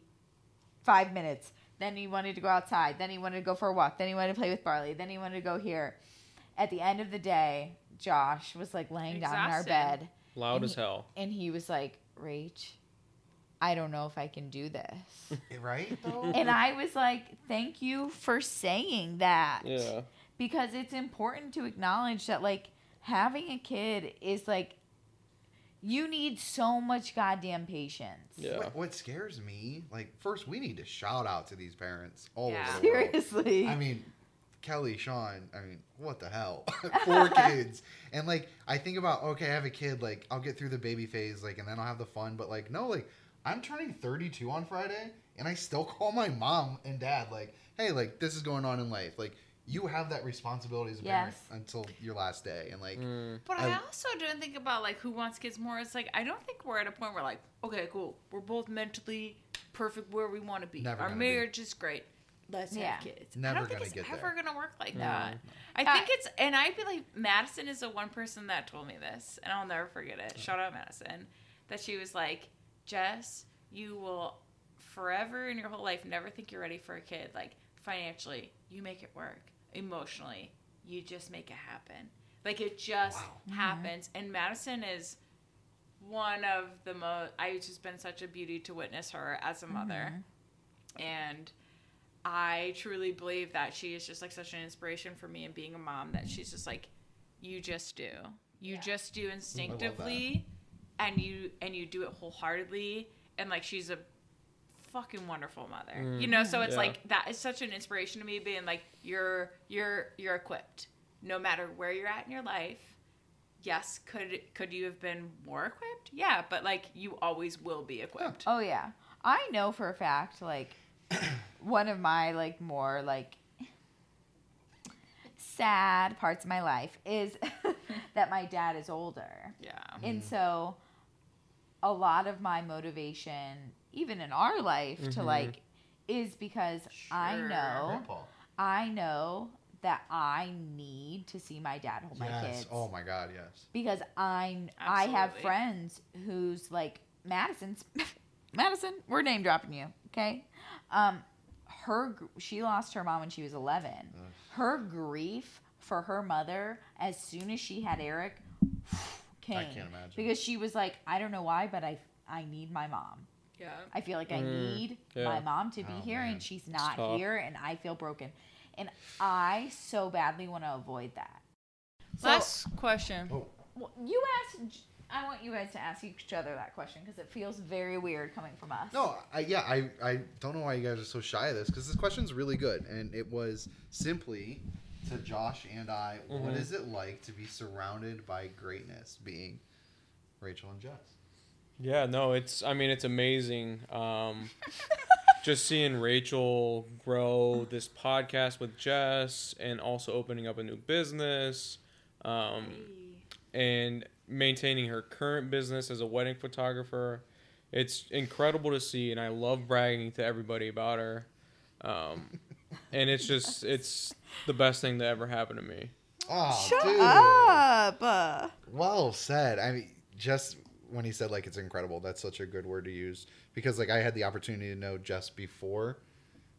S4: five minutes. Then he wanted to go outside. Then he wanted to go for a walk. Then he wanted to play with Barley. Then he wanted to go here. At the end of the day, Josh was like laying down in our bed
S3: Loud as
S4: he-
S3: hell.
S4: and he was like, Rach, I don't know if I can do this.
S2: right though.
S4: and I was like, thank you for saying that.
S3: Yeah.
S4: Because it's important to acknowledge that, like, having a kid is like, you need so much goddamn patience.
S3: Yeah.
S2: What, what scares me, like, first we need to shout out to these parents all
S1: Yeah.
S2: over the world.
S4: Seriously.
S2: I mean, Kelly, Sean, I mean, what the hell? Four kids. And like I think about, okay, I have a kid, like I'll get through the baby phase, like and then I'll have the fun, but like no, like I'm turning 32 on Friday and I still call my mom and dad like, "Hey, like this is going on in life." Like you have that responsibility as a parent until your last day and like
S3: Mm.
S1: But I,
S2: I-
S1: also don't think about like who wants kids more. It's like I don't think we're at a point where like, okay, cool, we're both mentally perfect where we want to be.
S2: Never
S1: Our
S2: gonna be.
S1: marriage is great. Let's
S4: Yeah.
S1: have kids.
S2: never I
S1: don't think
S2: gonna
S1: it's ever
S2: there.
S1: gonna work like
S3: No.
S1: that. I
S4: Uh,
S1: think it's, and I believe Madison is the one person that told me this, and I'll never forget it. Shout out Madison, that she was like, Jess, you will forever in your whole life never think you're ready for a kid. Like financially, you make it work. Emotionally, you just make it happen. Like it just
S2: Wow. Mm-hmm.
S1: happens. And Madison is one of the most. I've just been such a beauty to witness her as a mother, mm-hmm. and I truly believe that she is just like such an inspiration for me and being a mom. That she's just like, you just do, you
S4: Yeah.
S1: just do instinctively, and you and you do it wholeheartedly, and like she's a fucking wonderful mother.
S3: Mm.
S1: You know, so it's
S3: Yeah.
S1: like that is such an inspiration to me being like you're you're you're equipped no matter where you're at in your life. Yes, could could you have been more equipped? Yeah, but like you always will be equipped.
S4: Oh yeah. I know for a fact like one of my like more like sad parts of my life is that my dad is older.
S1: Yeah.
S4: And so a lot of my motivation even in our life to
S3: Mhm.
S4: like is because I know
S2: grandpa.
S4: I know that I need to see my dad hold my kids
S2: Oh my god, yes.
S4: because I I have friends who's like Madison's Madison. We're name dropping you, okay? Um, her she lost her mom when she was eleven. Her grief for her mother as soon as she had Eric came I
S2: can't imagine.
S4: because she was like, I don't know why, but I I need my mom.
S1: Yeah.
S4: I feel like I
S3: Mm,
S4: need
S3: yeah.
S4: my mom to be
S2: Oh,
S4: here
S2: man.
S4: and she's not
S3: tough.
S4: here and I feel broken. And I so badly want to avoid that. So,
S1: Last question.
S2: Oh,
S4: well, you asked. I want you guys to ask each other that question because it feels very weird coming from us.
S2: No, I, yeah, I, I don't know why you guys are so shy of this because this question's really good, and it was simply to Josh and I. What
S3: Mhm.
S2: is it like to be surrounded by greatness, being Rachel and Jess?
S3: Yeah, no, it's I mean it's amazing. Um just seeing Rachel grow this podcast with Jess and also opening up a new business um, and maintaining her current business as a wedding photographer. It's incredible to see, and I love bragging to everybody about her. Um, and it's just, it's the best thing that ever happened to me.
S2: Oh,
S4: Shut
S2: dude.
S4: up.
S2: Well said. I mean, just when he said like it's incredible, that's such a good word to use because like I had the opportunity to know Jess before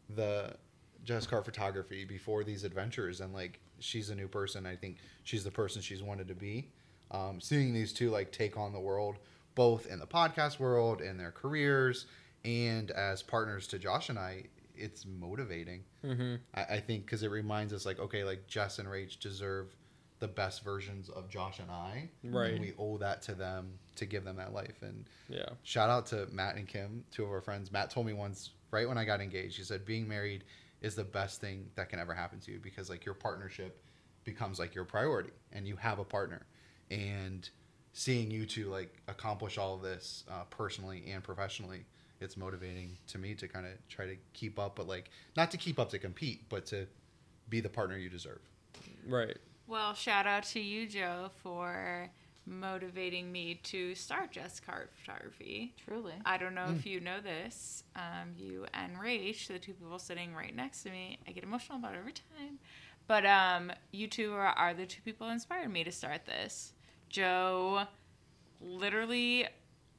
S2: the Jess Car photography, before these adventures, and like she's a new person. I think she's the person she's wanted to be. Um, seeing these two like take on the world, both in the podcast world, and their careers, and as partners to Josh and I, it's motivating.
S3: hmm
S2: I, I think because it reminds us like okay like Jess and Rach deserve the best versions of Josh and I
S3: Right.
S2: and we owe that to them to give them that life and
S3: Yeah.
S2: shout out to Matt and Kim two of our friends Matt told me once right when I got engaged he said being married is the best thing that can ever happen to you because like your partnership becomes like your priority and you have a partner and seeing you two like accomplish all of this uh, personally and professionally it's motivating to me to kind of try to keep up but like not to keep up to compete but to be the partner you deserve
S3: Right.
S1: Well, shout out to you, Joe, for motivating me to start Jess Car Photography.
S4: truly.
S1: I don't know if you know this. Um, you and Rach, the two people sitting right next to me, I get emotional about every time. But um, you two are, are the two people who inspired me to start this. Joe literally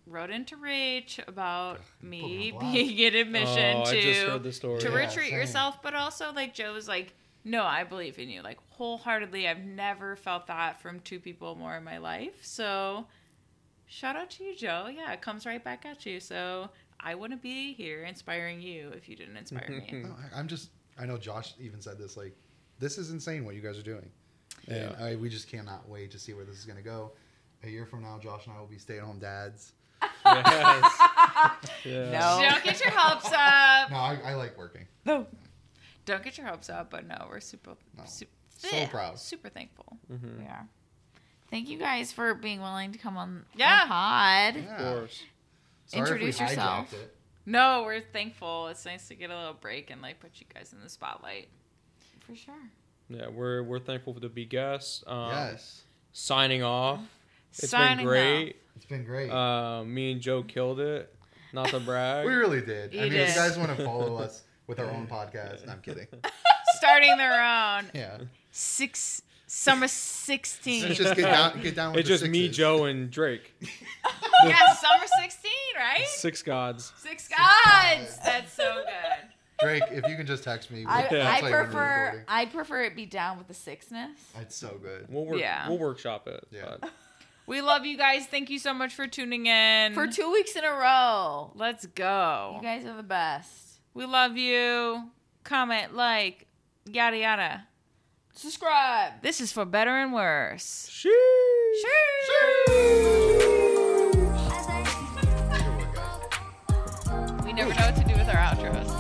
S1: wrote into Rach about me
S2: me
S1: being in admission
S3: oh,
S1: to
S3: I just heard the story.
S1: to
S2: Yeah,
S1: retreat
S2: same.
S1: yourself, but also like Joe was like, no, I believe in you, like wholeheartedly. I've never felt that from two people more in my life. So shout out to you, Joe. Yeah, it comes right back at you. So I wouldn't be here inspiring you if you didn't inspire me.
S2: No, I, I'm just. I know Josh even said this. Like, this is insane what you guys are doing, and
S3: Yeah.
S2: I, we just cannot wait to see where this is going to go. A year from now, Josh and I will be stay-at-home dads.
S3: Yes. Yeah.
S4: No.
S1: Don't get your hopes up.
S2: No, I, I like working.
S4: No.
S1: Don't get your hopes up, but no, we're super,
S2: No.
S1: super,
S2: So proud.
S1: super thankful.
S3: Mm-hmm.
S4: We are. Thank you guys for being willing to come on
S1: Yeah.
S4: the pod.
S2: Yeah.
S3: Of course.
S2: Sorry if we
S4: Introduce yourself.
S2: it.
S1: No, we're thankful. It's nice to get a little break and like put you guys in the spotlight.
S4: For sure.
S3: Yeah, we're we're thankful to be guests. Um,
S2: yes,
S3: Signing off. It's
S1: Signing
S3: been great.
S2: it's been great.
S3: Uh, me and Joe killed it. Not to brag.
S2: we really did.
S1: You
S2: I mean,
S1: did.
S2: if you guys want to follow us with our own podcast, no, I'm kidding.
S1: Starting their own
S2: Yeah,
S1: six summer sixteen.
S2: let's just get down, get down with
S3: it's
S2: the
S3: just me,
S2: sixes.
S3: Joe, and Drake.
S1: yeah, summer sixteen, right?
S3: Six gods.
S1: Six gods. That's so good.
S2: Drake, if you can just text me.
S4: I,
S2: we'll-
S3: Yeah.
S4: I
S2: I'll when we're
S4: prefer
S2: recording.
S4: I prefer it be down with the sickness.
S2: It's so good.
S3: We'll work.
S1: Yeah.
S3: We'll workshop it.
S2: Yeah.
S3: but-
S1: We love you guys. Thank you so much for tuning in.
S4: For two weeks in a row.
S1: Let's go.
S4: You guys are the best.
S1: We love you. Comment, like, yada yada.
S4: Subscribe.
S1: This is for better and worse.
S3: Sheesh.
S1: We never know what to